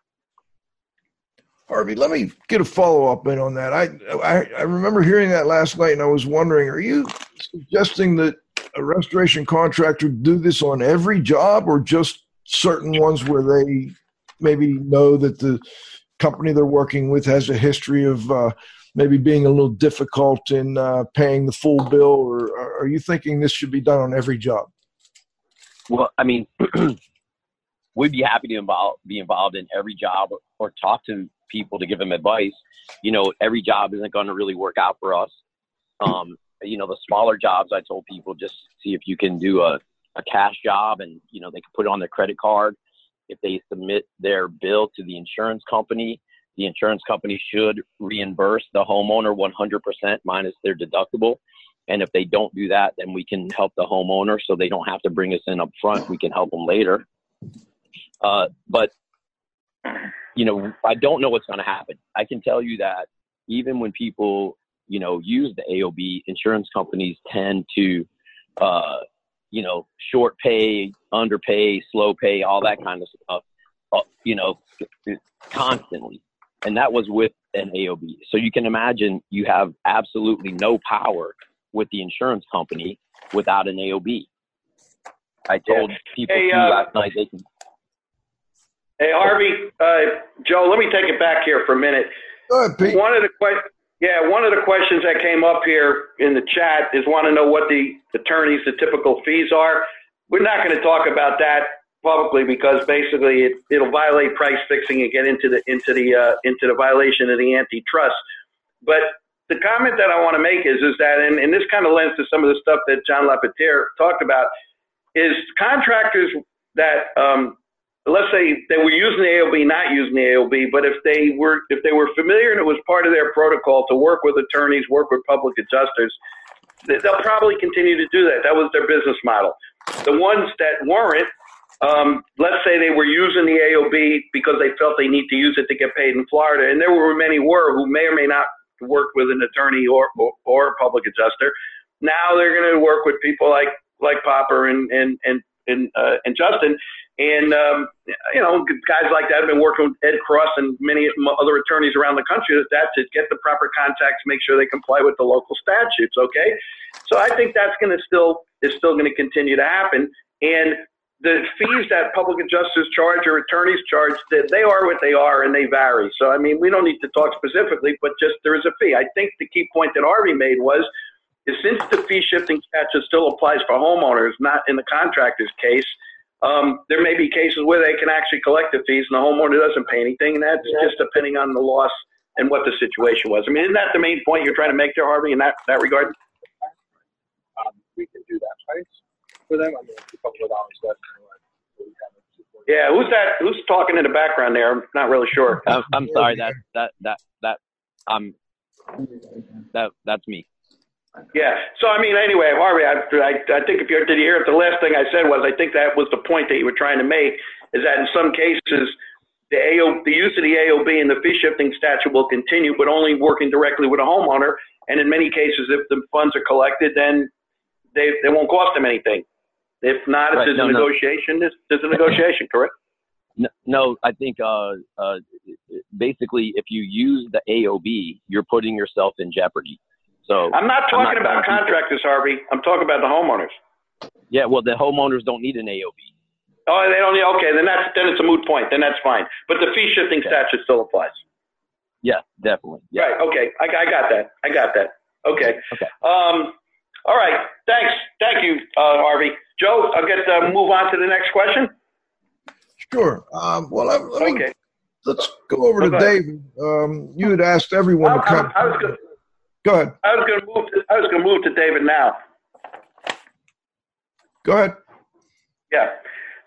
Harvey, let me get a follow up in on that. I, I, I remember hearing that last night, and I was wondering: Are you suggesting that a restoration contractor do this on every job, or just certain ones where they maybe know that the company they're working with has a history of uh, maybe being a little difficult in uh, paying the full bill, or are you thinking this should be done on every job? Well, I mean, [clears throat] we'd be happy to involve, be involved in every job or, or talk to people to give them advice. You know, every job isn't going to really work out for us. Um, you know, the smaller jobs, I told people just see if you can do a, a cash job and, you know, they can put it on their credit card. If they submit their bill to the insurance company, the insurance company should reimburse the homeowner 100% minus their deductible. And if they don't do that, then we can help the homeowner so they don't have to bring us in up front. We can help them later. Uh, but you know, I don't know what's going to happen. I can tell you that even when people, you know, use the AOB, insurance companies tend to, uh, you know, short pay, underpay, slow pay, all that kind of stuff, uh, you know, constantly. And that was with an AOB. So you can imagine you have absolutely no power with the insurance company without an AOB. I told people hey, uh, last night they can Hey, Harvey, uh, Joe, let me take it back here for a minute. Ahead, One of the que- yeah, one of the questions that came up here in the chat is want to know what the attorneys, the typical fees are. We're not going to talk about that publicly because basically it, it'll violate price fixing and get into the into the uh, into the violation of the antitrust. But the comment that I want to make is is that, and, and this kind of lends to some of the stuff that John Lapotaire talked about, is contractors that um, let's say they were using the AOB, not using the AOB, but if they were if they were familiar and it was part of their protocol to work with attorneys, work with public adjusters, they'll probably continue to do that. That was their business model. The ones that weren't, um, let's say they were using the AOB because they felt they need to use it to get paid in Florida, and there were many were who may or may not work with an attorney or or, or a public adjuster. Now they're going to work with people like like Popper and and and and, uh, and Justin, and, um, you know, guys like that have been working with Ed Cross and many other attorneys around the country that to get the proper contacts, make sure they comply with the local statutes. Okay. So I think that's going to still, is still going to continue to happen. And the fees that public adjusters charge or attorneys charge, they are what they are and they vary. So, I mean, we don't need to talk specifically, but just there is a fee. I think the key point that Harvey made was, is since the fee shifting statute still applies for homeowners, not in the contractor's case, um, there may be cases where they can actually collect the fees and the homeowner doesn't pay anything, and that's yeah. just depending on the loss and what the situation was. I mean, isn't that the main point you're trying to make there, Harvey, in that, that regard? Um, we can do that, right? For them, I mean, a couple of dollars less yeah, who's that? Who's talking in the background there? I'm not really sure. I'm, I'm sorry. That that that that um that that's me. Yeah. So I mean, anyway, Harvey, I, I, I think if you did you hear it, the last thing I said was I think that was the point that you were trying to make is that in some cases the AO, the use of the AOB and the fee shifting statute will continue, but only working directly with a homeowner. And in many cases, if the funds are collected, then they they won't cost them anything. If not, if right. there's no, a negotiation, no. there's a negotiation, correct? No, no, I think uh, uh, basically, if you use the AOB, you're putting yourself in jeopardy. So I'm not talking I'm not about contractors, Harvey. I'm talking about the homeowners. Yeah, well, the homeowners don't need an AOB. Oh, they don't need. Okay, then that's then it's a moot point. Then that's fine. But the fee shifting okay. statute still applies. Yeah, definitely. Yeah. Right. Okay. I, I got that. I got that. Okay. Okay. Um. All right. Thanks. Thank you, uh, Harvey. Joe, I'll get uh, move on to the next question. Sure. Um, well, I, let me, okay. Let's go over to David. Um, you had asked everyone to come. I, I was good. Go ahead. I was going to move. To, I was going to move to David now. Go ahead. Yeah.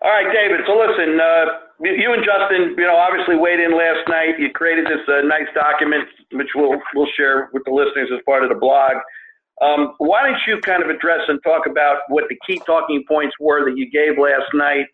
All right, David. So listen, uh, you and Justin, you know, obviously weighed in last night. You created this uh, nice document, which we'll we'll share with the listeners as part of the blog. Um, why don't you kind of address and talk about what the key talking points were that you gave last night?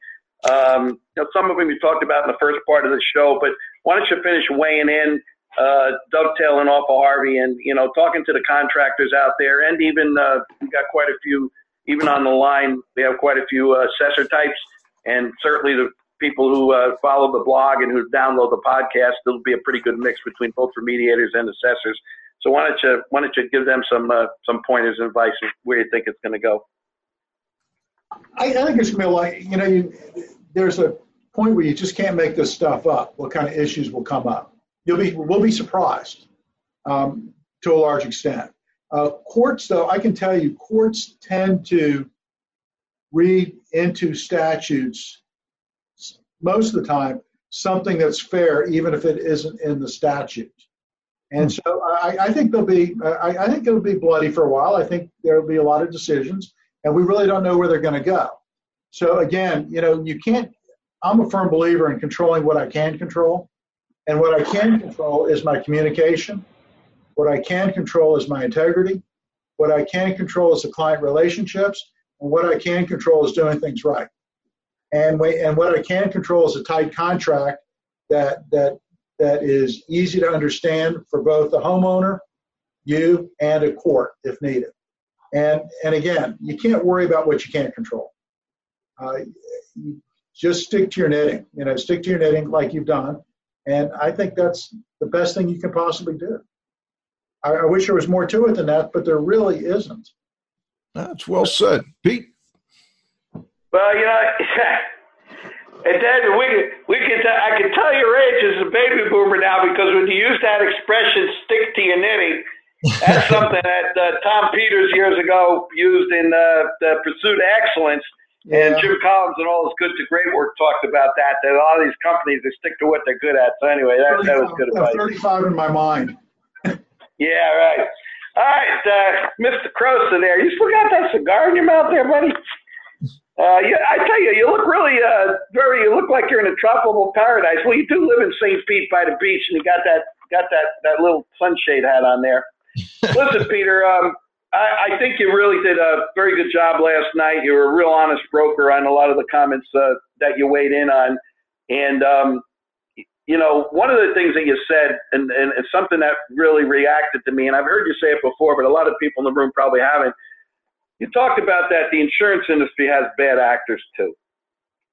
Um, you know, some of them you talked about in the first part of the show, but why don't you finish weighing in uh, dovetailing off of Harvey and, you know, talking to the contractors out there and even, uh, we got quite a few even on the line, we have quite a few uh, assessor types, and certainly the people who uh, follow the blog and who download the podcast. There'll be a pretty good mix between both remediators and assessors. So why don't you why don't you give them some uh, some pointers and advice where you think it's going to go? I, I think it's going to be like you know you, there's a point where you just can't make this stuff up. What kind of issues will come up? You'll be we'll be surprised um, to a large extent. Uh, courts, though, I can tell you, courts tend to read into statutes most of the time something that's fair, even if it isn't in the statute. And hmm. so I, I think there'll be, I, I, think it'll be bloody for a while. I think there'll be a lot of decisions, and we really don't know where they're going to go. So again, you know, you can't. I'm a firm believer in controlling what I can control, and what I can control is my communication. What I can control is my integrity. What I can control is the client relationships, and what I can control is doing things right. And we, and what I can control is a tight contract that that that is easy to understand for both the homeowner, you, and a court if needed. And, and again, you can't worry about what you can't control. Uh, just stick to your knitting, you know, stick to your knitting like you've done. And I think that's the best thing you can possibly do. I, I wish there was more to it than that, but there really isn't. That's well said. Pete? Well, you know, [laughs] And David, we could, we could, I can tell your age as a baby boomer now because when you use that expression, stick to your knitting, that's [laughs] something that uh, Tom Peters years ago used in uh, the Pursuit of Excellence. Yeah. And Jim Collins and all his good to great work talked about that, that a lot of these companies, they stick to what they're good at. So anyway, that, that was good advice. 35 in my mind. yeah, right. All right, uh, Mr. Crosa there. You still got that cigar in your mouth there, buddy? Uh, yeah, I tell you, you look really uh, very. You look like you're in a tropical paradise. Well, you do live in St. Pete by the beach, and you got that got that that little sunshade hat on there. [laughs] Listen, Peter, um, I, I think you really did a very good job last night. You were a real honest broker on a lot of the comments uh, that you weighed in on, and um, you know, one of the things that you said, and, and it's something that really reacted to me, and I've heard you say it before, but a lot of people in the room probably haven't you talked about that the insurance industry has bad actors too,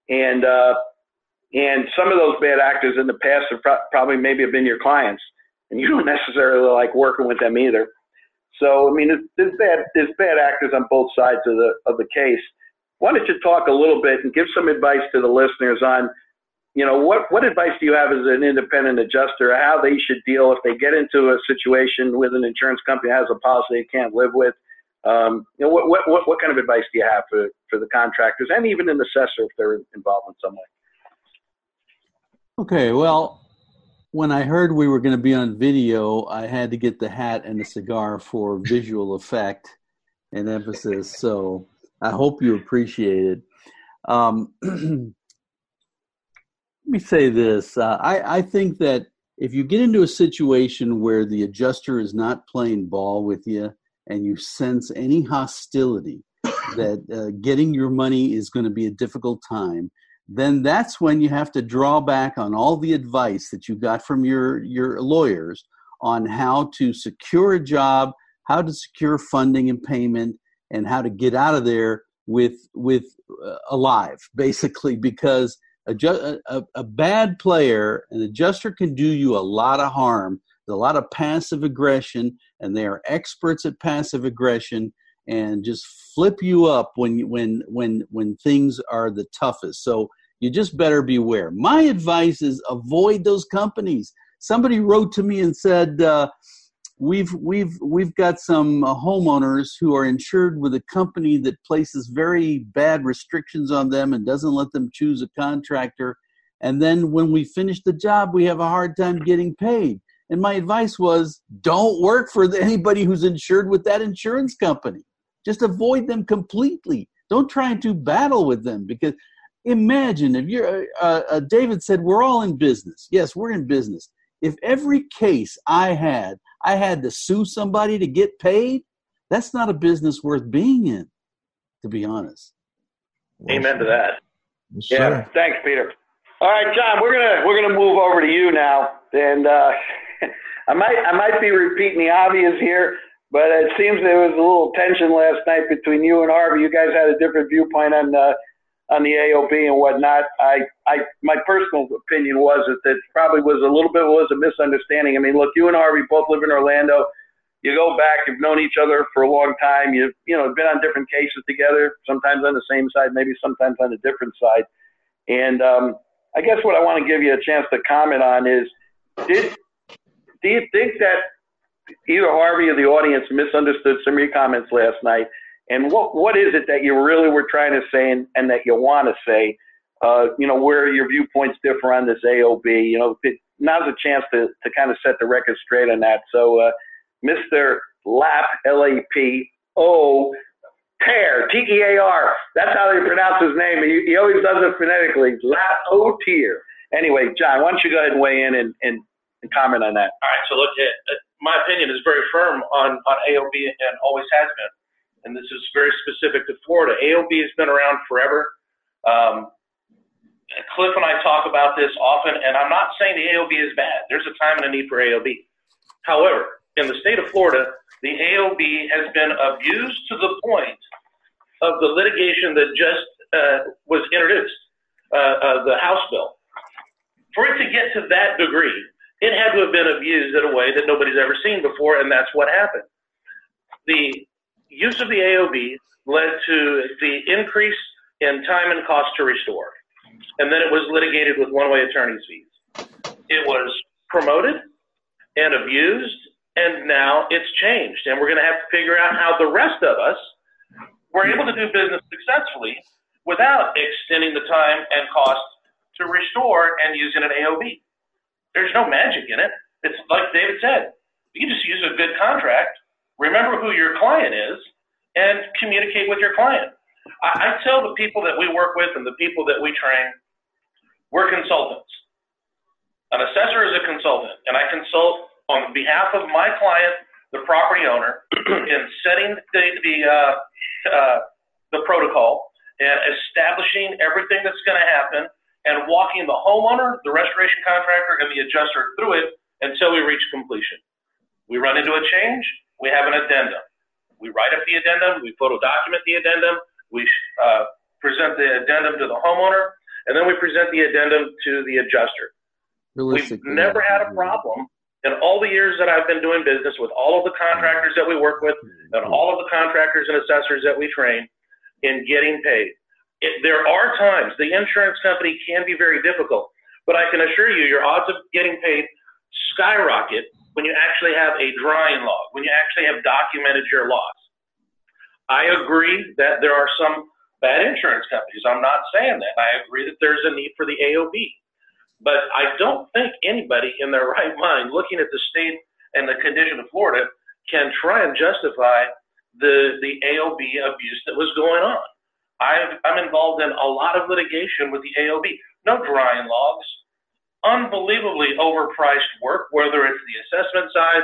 and uh, and some of those bad actors in the past have pro- probably maybe have been your clients, and you don't [laughs] necessarily like working with them either. So I mean, there's bad there's bad actors on both sides of the of the case. Why don't you talk a little bit and give some advice to the listeners on, you know, what what advice do you have as an independent adjuster how they should deal if they get into a situation with an insurance company that has a policy they can't live with? Um, you know, what, what, what, kind of advice do you have for, for the contractors and even an assessor if they're involved in some way? Okay, well, when I heard we were going to be on video, I had to get the hat and the cigar for visual effect and emphasis. So I hope you appreciate it. Um, [clears throat] let me say this uh, I, I think that if you get into a situation where the adjuster is not playing ball with you, and you sense any hostility that uh, getting your money is going to be a difficult time, then that's when you have to draw back on all the advice that you got from your, your lawyers on how to secure a job, how to secure funding and payment, and how to get out of there with with uh, alive, [laughs] basically, because a, a, a bad player, an adjuster can do you a lot of harm a lot of passive aggression, and they are experts at passive aggression and just flip you up when when when when things are the toughest. So you just better beware. My advice is avoid those companies. Somebody wrote to me and said. Uh, we've we've we've got some homeowners who are insured with a company that places very bad restrictions on them and doesn't let them choose a contractor and then when we finish the job we have a hard time getting paid and my advice was don't work for anybody who's insured with that insurance company. Just avoid them completely. Don't try to battle with them because imagine if you're, uh, uh, David said, we're all in business. Yes, we're in business. If every case I had, I had to sue somebody to get paid, that's not a business worth being in, to be honest. Amen to that. Yes, yeah, thanks, Peter. All right, John, we're gonna we're gonna move over to you now, and uh, [laughs] I might I might be repeating the obvious here, but it seems there was a little tension last night between you and Harvey. You guys had a different viewpoint on uh, on the AOB and whatnot. I, I, my personal opinion was that it probably was a little bit was a misunderstanding. I mean, look, you and Harvey both live in Orlando. You go back, you've known each other for a long time. You've, you know, been on different cases together, sometimes on the same side, maybe sometimes on a different side. And um, I guess what I want to give you a chance to comment on is, did, do you think that either Harvey or the audience misunderstood some of your comments last night? And what what is it that you really were trying to say and, and that you want to say? Uh, you know, where your viewpoints differ on this AOB. You know, it, now's a chance to, to kind of set the record straight on that. So, uh, Mr. Lap, L-A-P-O, Tear, T-E-A-R. That's how they pronounce his name. He, he always does it phonetically. Lap O Tier. Anyway, John, why don't you go ahead and weigh in and, and, and comment on that? All right. So look, at, my opinion is very firm on, on AOB and always has been and this is very specific to Florida. AOB has been around forever. Um, Cliff and I talk about this often, and I'm not saying the AOB is bad. There's a time and a need for AOB. However, in the state of Florida, the AOB has been abused to the point of the litigation that just uh, was introduced, uh, uh, the House bill. For it to get to that degree, it had to have been abused in a way that nobody's ever seen before, and that's what happened. The use of the AOB led to the increase in time and cost to restore. And then it was litigated with one way attorney's fees. It was promoted and abused, and now it's changed. And we're going to have to figure out how the rest of us were able to do business successfully without extending the time and cost to restore and using an AOB. There's no magic in it. It's like David said, you just use a good contract remember who your client is, and communicate with your client. I, I tell the people that we work with and the people that we train, we're consultants. An assessor is a consultant, and I consult on behalf of my client, the property owner, [clears throat] in setting the the, uh, uh, the protocol and establishing everything that's going to happen, and walking the homeowner, the restoration contractor, and the adjuster through it until we reach completion. We run into a change, we have an addendum. We write up the addendum, we photo document the addendum, we uh, present the addendum to the homeowner, and then we present the addendum to the adjuster. We've never had a problem in all the years that I've been doing business with all of the contractors that we work with and all of the contractors and assessors that we train in getting paid. It, there are times the insurance company can be very difficult, but I can assure you your odds of getting paid skyrocket when you actually have a drawing log, when you actually have documented your loss. I agree that there are some bad insurance companies. I'm not saying that. I agree that there's a need for the AOB. But I don't think anybody in their [laughs] right mind, looking at the state and the condition of Florida, can try and justify the, the AOB abuse that was going on. I am involved in a lot of litigation with the AOB. No drawing logs, unbelievably overpriced work, whether it's the assessment side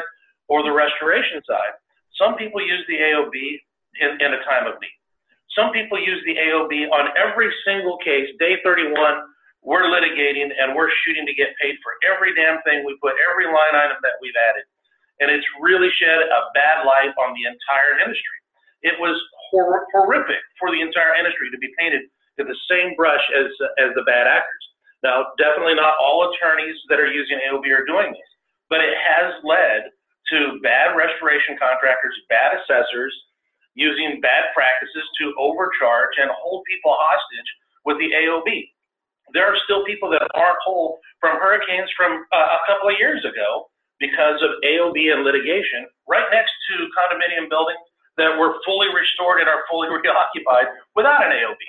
or the restoration side. Some people use the AOB in, in a time of need. Some people use the AOB on every single case. Day 31, we're litigating and we're shooting to get paid for every damn thing we put, every line item that we've added. And it's really shed a bad light on the entire industry. It was hor- horrific for the entire industry to be painted with the same brush as, as the bad actors. Now, definitely not all attorneys that are using AOB are doing this, but it has led to bad restoration contractors, bad assessors using bad practices to overcharge and hold people hostage with the AOB. There are still people that aren't whole from hurricanes from uh, a couple of years ago because of AOB and litigation right next to condominium buildings that were fully restored and are fully [laughs] reoccupied without an AOB.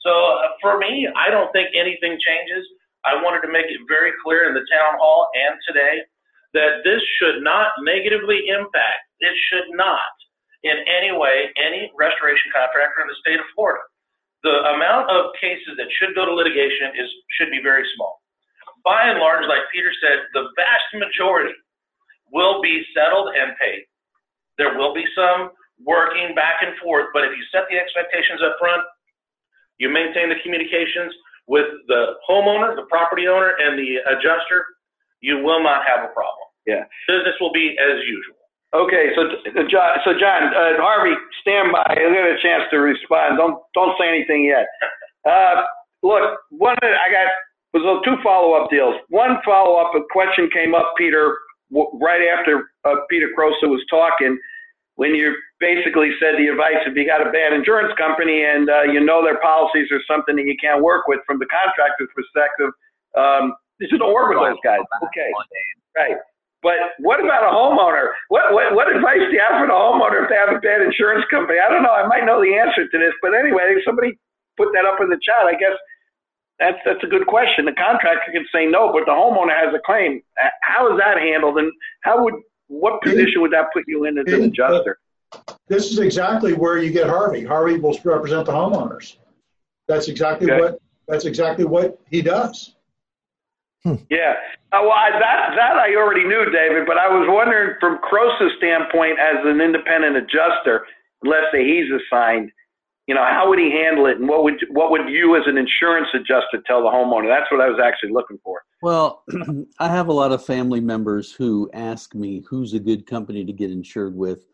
So uh, for me, I don't think anything changes. I wanted to make it very clear in the town hall and today that this should not negatively impact, it should not in any way any restoration contractor in the state of Florida. The amount of cases that should go to litigation is should be very small. By and large, like Peter said, the vast majority will be settled and paid. There will be some working back and forth, but if you set the expectations up front, you maintain the communications with the homeowner, the property owner, and the adjuster. You will not have a problem. Yeah. Business will be as usual. Okay, so John, so John, uh, Harvey, stand by. You'll get a chance to respond. Don't don't say anything yet. [laughs] Uh, look, one I got was two follow up deals. One follow up, a question came up, Peter, right after uh, Peter Crosa was talking, when you basically said the advice if you got a bad insurance company and uh, you know their policies are something that you can't work with from the contractor's perspective, um, you should don't work with those guys. Okay, right. But what about a homeowner? What, what what advice do you have for the homeowner if they have a bad insurance company? I don't know. I might know the answer to this, but anyway, if somebody put that up in the chat. I guess that's that's a good question. The contractor can say no, but the homeowner has a claim. How is that handled, and how would what position would that put you in as an adjuster? This is exactly where you get Harvey. Harvey will represent the homeowners. That's exactly okay. what that's exactly what he does. Hmm. Yeah. Uh, well, I, that that I already knew, David. But I was wondering from Crosa's standpoint, as an independent adjuster, let's say he's assigned, you know, how would he handle it, and what would what would you, as an insurance adjuster, tell the homeowner? That's what I was actually looking for. Well, [clears throat] I have a lot of family members who ask me who's a good company to get insured with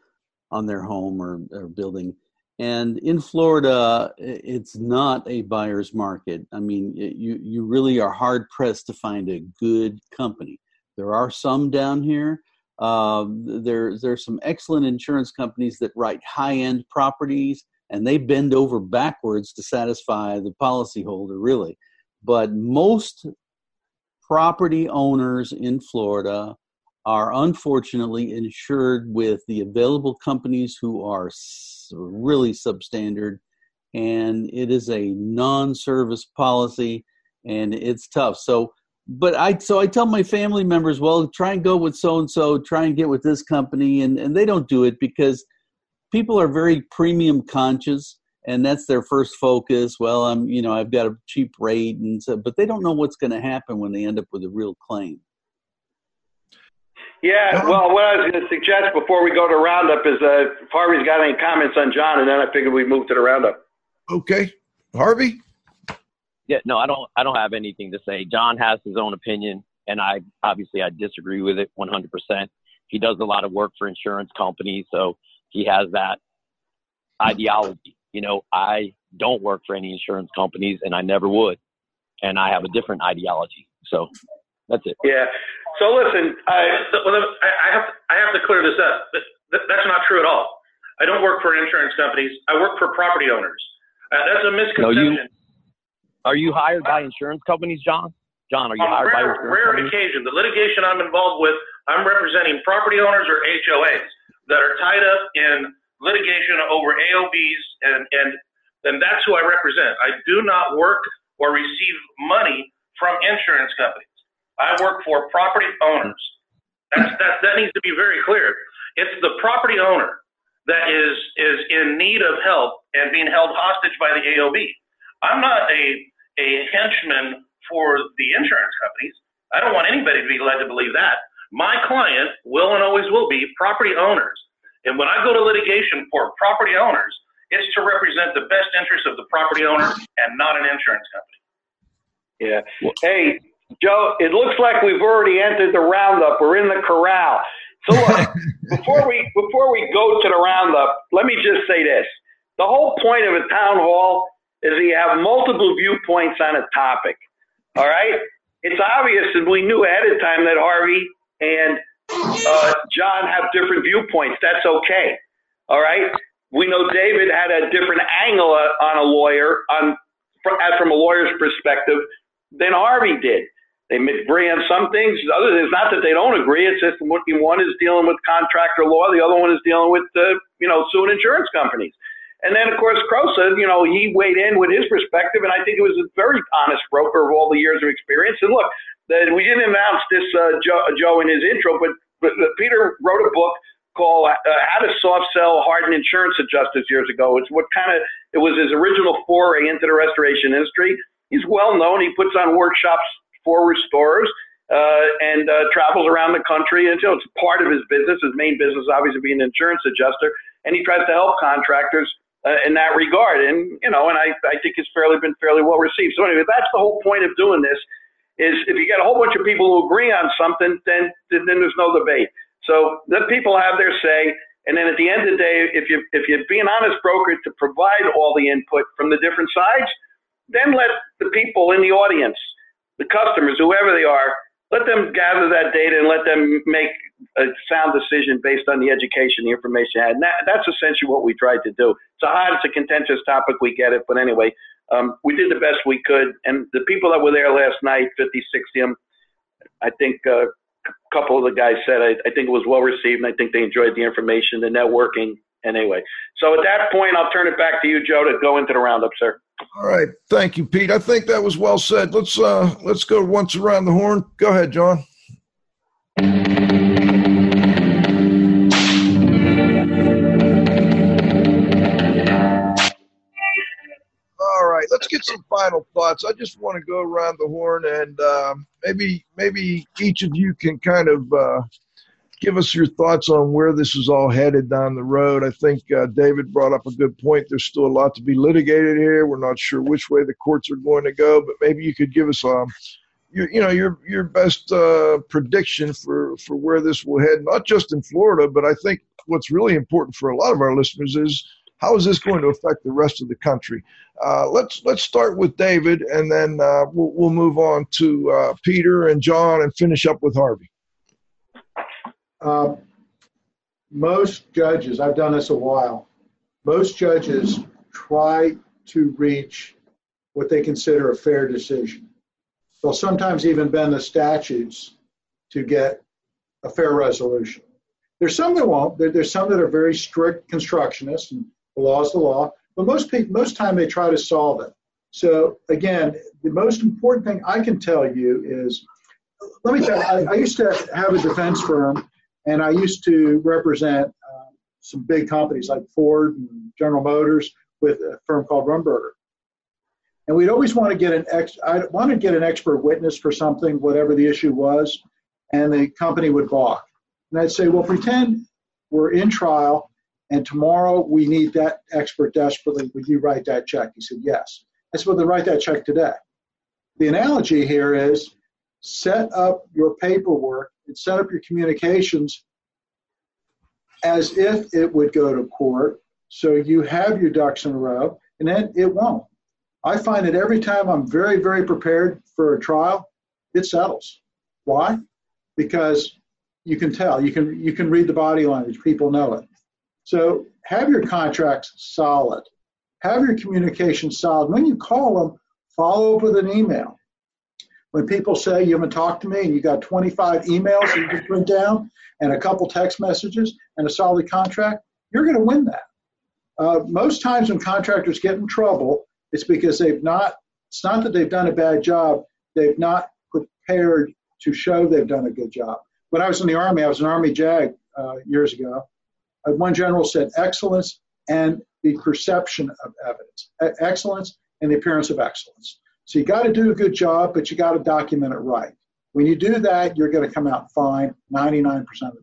on their home or, or building. And in Florida, it's not a buyer's market. I mean, you, you really are hard pressed to find a good company. There are some down here. Uh, there, there's some excellent insurance companies that write high end properties and they bend over backwards to satisfy the policyholder, really. But most property owners in Florida are unfortunately insured with the available companies who are really substandard and it is a non-service policy and it's tough so but i so i tell my family members well try and go with so and so try and get with this company and and they don't do it because people are very premium conscious and that's their first focus well i'm you know i've got a cheap rate and so but they don't know what's going to happen when they end up with a real claim yeah, well, what I was going to suggest before we go to roundup is uh, if Harvey's got any comments on John, and then I figured we'd move to the roundup. Okay, Harvey. Yeah, no, I don't. I don't have anything to say. John has his own opinion, and I obviously I disagree with it 100. percent He does a lot of work for insurance companies, so he has that ideology. You know, I don't work for any insurance companies, and I never would, and I have a different ideology. So that's it. Yeah. So listen, I, I have I have to clear this up. That's not true at all. I don't work for insurance companies. I work for property owners. Uh, that's a misconception. No, you, are you hired by insurance companies, John? John, are you On hired rare, by insurance rare companies? occasion, the litigation I'm involved with, I'm representing property owners or HOAs that are tied up in litigation over AOBs, and and and that's who I represent. I do not work or receive money from insurance companies. I work for property owners. That's, that, that needs to be very clear. It's the property owner that is, is in need of help and being held hostage by the AOB. I'm not a, a henchman for the insurance companies. I don't want anybody to be led to believe that. My client will and always will be property owners. And when I go to litigation for property owners, it's to represent the best interest of the property owner and not an insurance company. Yeah. Hey, Joe, it looks like we've already entered the roundup. We're in the corral. So uh, look, [laughs] before we before we go to the roundup, let me just say this: the whole point of a town hall is that you have multiple viewpoints on a topic. All right, it's obvious that we knew ahead of time that Harvey and uh, John have different viewpoints. That's okay. All right, we know David had a different angle on a lawyer on from a lawyer's perspective than Harvey did. They agree on some things. Other, it's not that they don't agree. It's just one is dealing with contractor law, the other one is dealing with, uh, you know, suing insurance companies. And then, of course, Crosa, you know, he weighed in with his perspective, and I think it was a very honest broker of all the years of experience. And look, the, we didn't announce this, uh, Joe, Joe, in his intro, but, but Peter wrote a book called uh, "How to Soft Sell Hardened Insurance Adjusters" years ago. It's what kind of it was his original foray into the restoration industry. He's well known. He puts on workshops for restorers uh, and uh, travels around the country. And know, it's part of his business. His main business, obviously, being an insurance adjuster, and he tries to help contractors uh, in that regard. And you know, and I, I think it's fairly been fairly well received. So anyway, that's the whole point of doing this. Is if you get a whole bunch of people who agree on something, then then there's no debate. So let people have their say. And then at the end of the day, if you if you be an honest broker to provide all the input from the different sides, then let the people in the audience, the customers, whoever they are, let them gather that data and let them make a sound decision based on the education, the information. And that, that's essentially what we tried to do. It's a hard, it's a contentious topic. We get it, but anyway, um, we did the best we could. And the people that were there last night, 50, 60 of them, I think uh, a couple of the guys said I, I think it was well received, and I think they enjoyed the information, the networking. Anyway, so at that point, I'll turn it back to you, Joe, to go into the roundup, sir. All right, thank you, Pete. I think that was well said. Let's uh, let's go once around the horn. Go ahead, John. Right, let's get some final thoughts. I just want to go around the horn and uh, maybe maybe each of you can kind of uh, give us your thoughts on where this is all headed down the road. I think uh, David brought up a good point. There's still a lot to be litigated here. We're not sure which way the courts are going to go, but maybe you could give us um, your, you know, your your best uh, prediction for for where this will head, not just in Florida, but I think what's really important for a lot of our listeners is how is this going to affect the rest of the country? Uh, let's let's start with David, and then uh, we'll, we'll move on to uh, Peter and John, and finish up with Harvey. Uh, most judges, I've done this a while. Most judges try to reach what they consider a fair decision. They'll sometimes even bend the statutes to get a fair resolution. There's some that won't. There's some that are very strict constructionists, and the law is the law. But most people, most time, they try to solve it. So again, the most important thing I can tell you is, let me tell you, I, I used to have a defense firm, and I used to represent uh, some big companies like Ford and General Motors with a firm called Rumberger. And we'd always want to get an ex. I want to get an expert witness for something, whatever the issue was, and the company would balk. And I'd say, well, pretend we're in trial and tomorrow we need that expert desperately. Would you write that check? He said, Yes. I said, Well, then write that check today. The analogy here is set up your paperwork and set up your communications as if it would go to court so you have your ducks in a row, and then it won't. I find that every time I'm very, very prepared for a trial, it settles. Why? Because you can tell, you can you can read the body language, people know it. So have your contracts solid. Have your communication solid. When you call them, follow up with an email. When people say you haven't talked to me and you got 25 emails you can print down and a couple text messages and a solid contract, you're going to win that. Uh, most times when contractors get in trouble, it's because they've not, it's not that they've done a bad job, they've not prepared to show they've done a good job. When I was in the Army, I was an Army JAG uh, years ago, one general said excellence and the perception of evidence, excellence and the appearance of excellence. So you got to do a good job, but you got to document it right. When you do that, you're going to come out fine 99% of the time.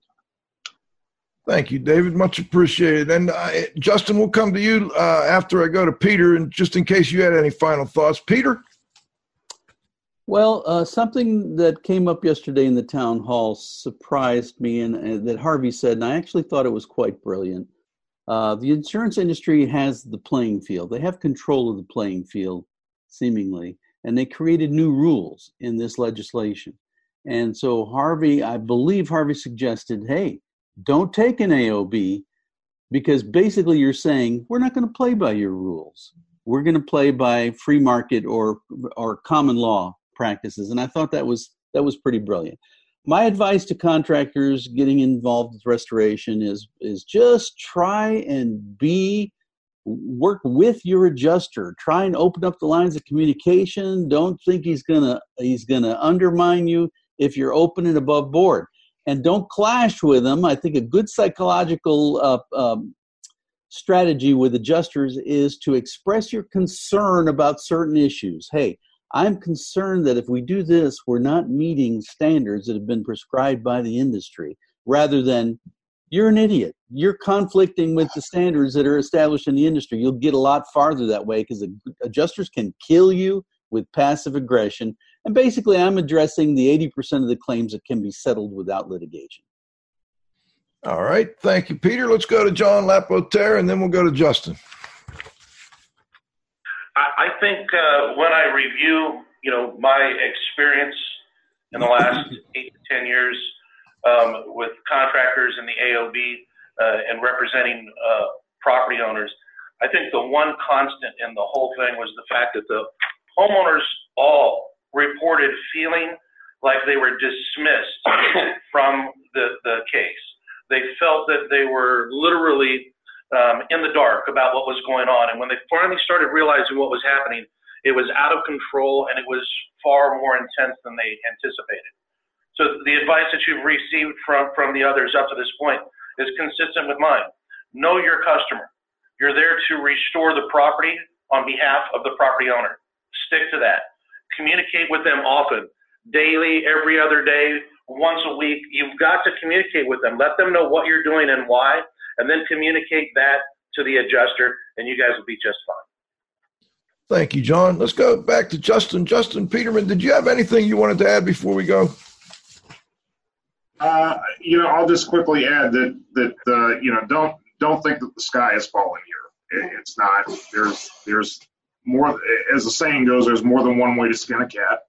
Thank you, David. Much appreciated. And uh, Justin, we'll come to you uh, after I go to Peter, and just in case you had any final thoughts, Peter. Well, uh, something that came up yesterday in the town hall surprised me, and, and that Harvey said, and I actually thought it was quite brilliant. Uh, the insurance industry has the playing field; they have control of the playing field, seemingly, and they created new rules in this legislation. And so Harvey, I believe Harvey suggested, hey, don't take an AOB because basically you're saying we're not going to play by your rules. We're going to play by free market or or common law practices, and I thought that was that was pretty brilliant. My advice to contractors getting involved with restoration is is just try and be work with your adjuster. Try and open up the lines of communication. Don't think he's gonna he's gonna undermine you if you're open and above board. And don't clash with him. I think a good psychological uh, um, strategy with adjusters is to express your concern about certain issues. Hey, I'm concerned that if we do this, we're not meeting standards that have been prescribed by the industry, rather than you're an idiot. You're conflicting with the standards that are established in the industry. You'll get a lot farther that way because adjusters can kill you with passive aggression. And basically, I'm addressing the 80% of the claims that can be settled without litigation. All right. Thank you, Peter. Let's go to John Lapotaire and then we'll go to Justin. I, I think uh, when I review, you know, my experience in the last [laughs] eight to ten years um, with contractors in the AOB uh, and representing uh, property owners, I think the one constant in the whole thing was the fact that the homeowners all reported feeling like they were dismissed [laughs] from the, the case. They felt that they were literally um, in the dark about what was going on. And when they finally started realizing what was happening, it was out of control and it was far more intense than they anticipated. So the advice that you've received from, from the others up to this point is consistent with mine. Know your customer. You're there to restore the property on behalf of the property owner. Stick to that. Communicate with them often, daily, every other day, once a week. You've got to communicate with them. Let them know what you're doing and why, and then communicate that to the adjuster, and you guys will be just fine. Thank you, John. Let's go back to Justin. Justin Peterman, did you have anything you wanted to add before we go? Uh, you know, I'll just quickly add that that uh, you know don't don't think that the sky is falling here. It, it's not. There's there's more. As the saying goes, there's more than one way to skin a cat.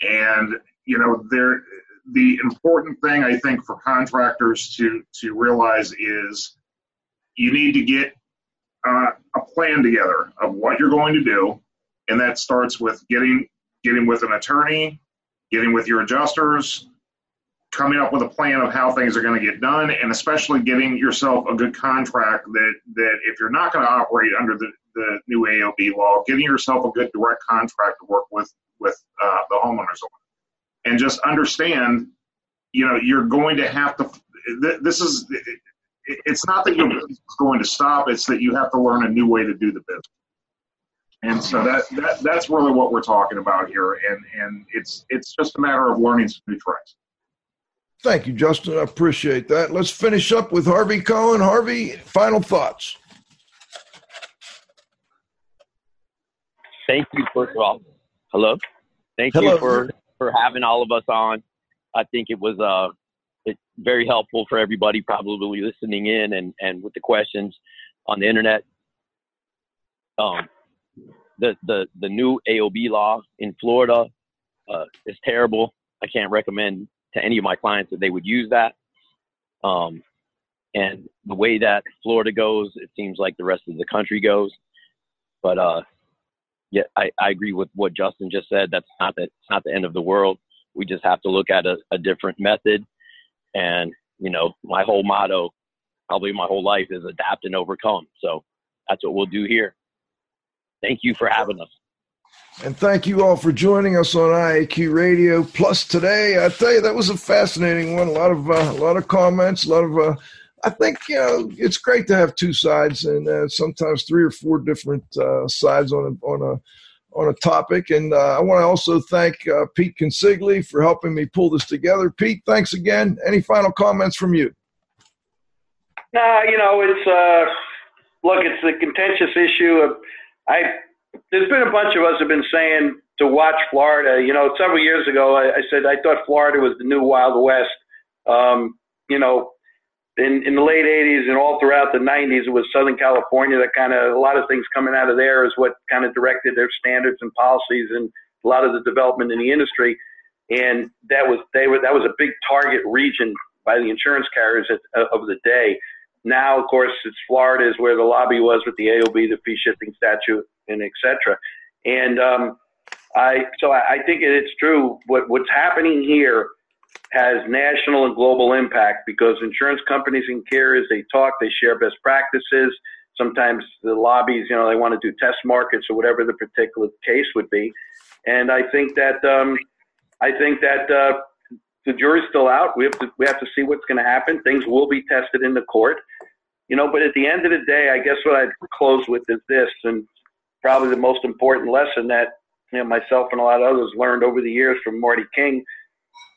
And you know, there the important thing I think for contractors to to realize is you need to get uh, a plan together of what you're going to do, and that starts with getting getting with an attorney, getting with your adjusters, coming up with a plan of how things are going to get done, and especially getting yourself a good contract that that if you're not going to operate under the, the new AOB law, getting yourself a good direct contract to work with with uh, the homeowners on, and just understand, you know, you're going to have to. This is. It's not that you're going to stop; it's that you have to learn a new way to do the business. And so that, that that's really what we're talking about here, and and it's it's just a matter of learning some new tricks. Thank you, Justin. I appreciate that. Let's finish up with Harvey Cohen. Harvey, final thoughts. Thank you, first of all. Hello. Thank Hello. you for for having all of us on. I think it was uh it's very helpful for everybody probably listening in and and with the questions on the internet. Um, the the the new AOB law in Florida uh, is terrible. I can't recommend to any of my clients that they would use that. Um, and the way that Florida goes, it seems like the rest of the country goes. But uh, yeah, I, I agree with what Justin just said. That's not the, it's not the end of the world. We just have to look at a, a different method. And you know, my whole motto, probably my whole life, is adapt and overcome. So that's what we'll do here. Thank you for having us. And thank you all for joining us on IAQ Radio Plus today. I tell you, that was a fascinating one. A lot of uh, a lot of comments, a lot of. Uh, I think you know it's great to have two sides and uh, sometimes three or four different uh, sides on a on a on a topic. And uh, I want to also thank uh, Pete Consigli for helping me pull this together. Pete, thanks again. Any final comments from you? Nah, you know, it's uh, look, it's a contentious issue. Of, I there's been a bunch of us have been saying to watch Florida. You know, several years ago, I, I said I thought Florida was the new Wild West. Um, you know, in in the late '80s and all throughout the '90s, it was Southern California that kind of a lot of things coming out of there is what kind of directed their standards and policies and a lot of the development in the industry. And that was they were that was a big target region by the insurance carriers at, of the day. Now, of course, it's Florida is where the lobby was with the AOB, the fee shifting statute, and et cetera. And um, I, so I, I think it's true. What, what's happening here has national and global impact because insurance companies and carriers, they talk, they share best practices. Sometimes the lobbies, you know, they want to do test markets or whatever the particular case would be. And I think that, um, I think that, uh, the jury's still out. We have to, we have to see what's going to happen. Things will be tested in the court, you know, but at the end of the day, I guess what I'd close with is this, and probably the most important lesson that you know myself and a lot of others learned over the years from Marty King,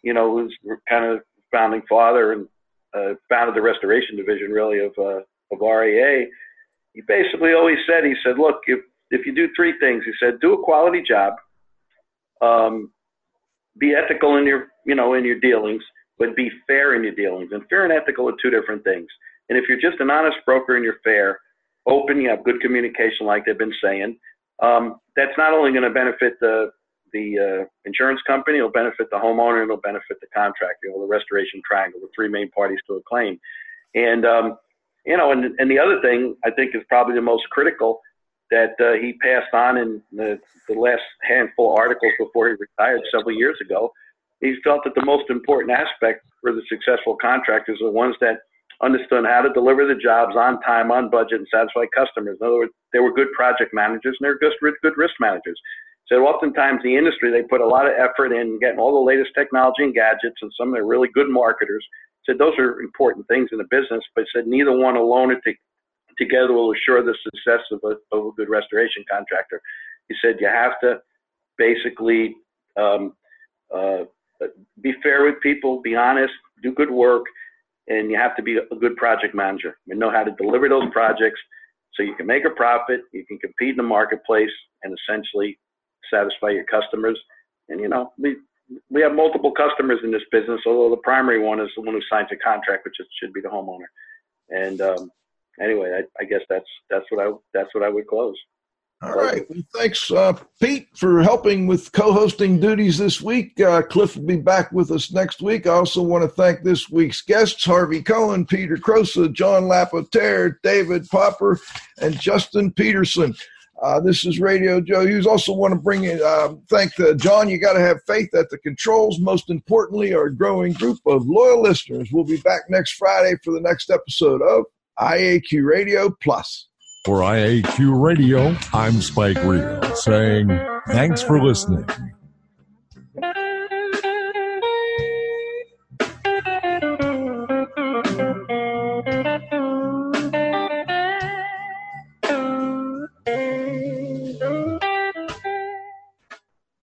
you know, who's kind of founding father and uh, founded the restoration division really of uh, of RAA. He basically always said, he said, look, if if you do three things, he said, do a quality job, um, be ethical in your you know in your dealings, but be fair in your dealings. And fair and ethical are two different things. And if you're just an honest broker and you're fair, open, you have good communication, like they've been saying, um, that's not only going to benefit the the uh, insurance company, it'll benefit the homeowner, and it'll benefit the contractor, or the restoration triangle, the three main parties to a claim. And um, you know, and and the other thing I think is probably the most critical that uh, he passed on in the, the last handful of articles before he retired several years ago. He felt that the most important aspect for the successful contractors are the ones that understood how to deliver the jobs on time, on budget, and satisfy customers. In other words, they were good project managers and they're just good risk managers. So oftentimes the industry, they put a lot of effort in getting all the latest technology and gadgets, and some of the really good marketers. Said those are important things in the business, but said neither one alone or together will assure the success of a, of a good restoration contractor. He said you have to basically um, uh, be fair with people, be honest, do good work, and you have to be a good project manager and know how to deliver those projects so you can make a profit, you can compete in the marketplace, and essentially satisfy your customers. And you know, we we have multiple customers in this business, although the primary one is the one who signs a contract, which should be the homeowner. And um, anyway, I, I, guess that's that's what I that's what I would close. All right. Well, thanks, uh, Pete, for helping with co-hosting duties this week. Uh, Cliff will be back with us next week. I also want to thank this week's guests: Harvey Cohen, Peter Crosa, John Lapotaire, David Popper, and Justin Peterson. Uh, this is Radio Joe Hughes. Also, want to bring in, uh, thank the, John. You got to have faith that the controls, most importantly, are a growing group of loyal listeners. We'll be back next Friday for the next episode of IAQ Radio Plus. For IAQ Radio, I'm Spike Real saying thanks for listening.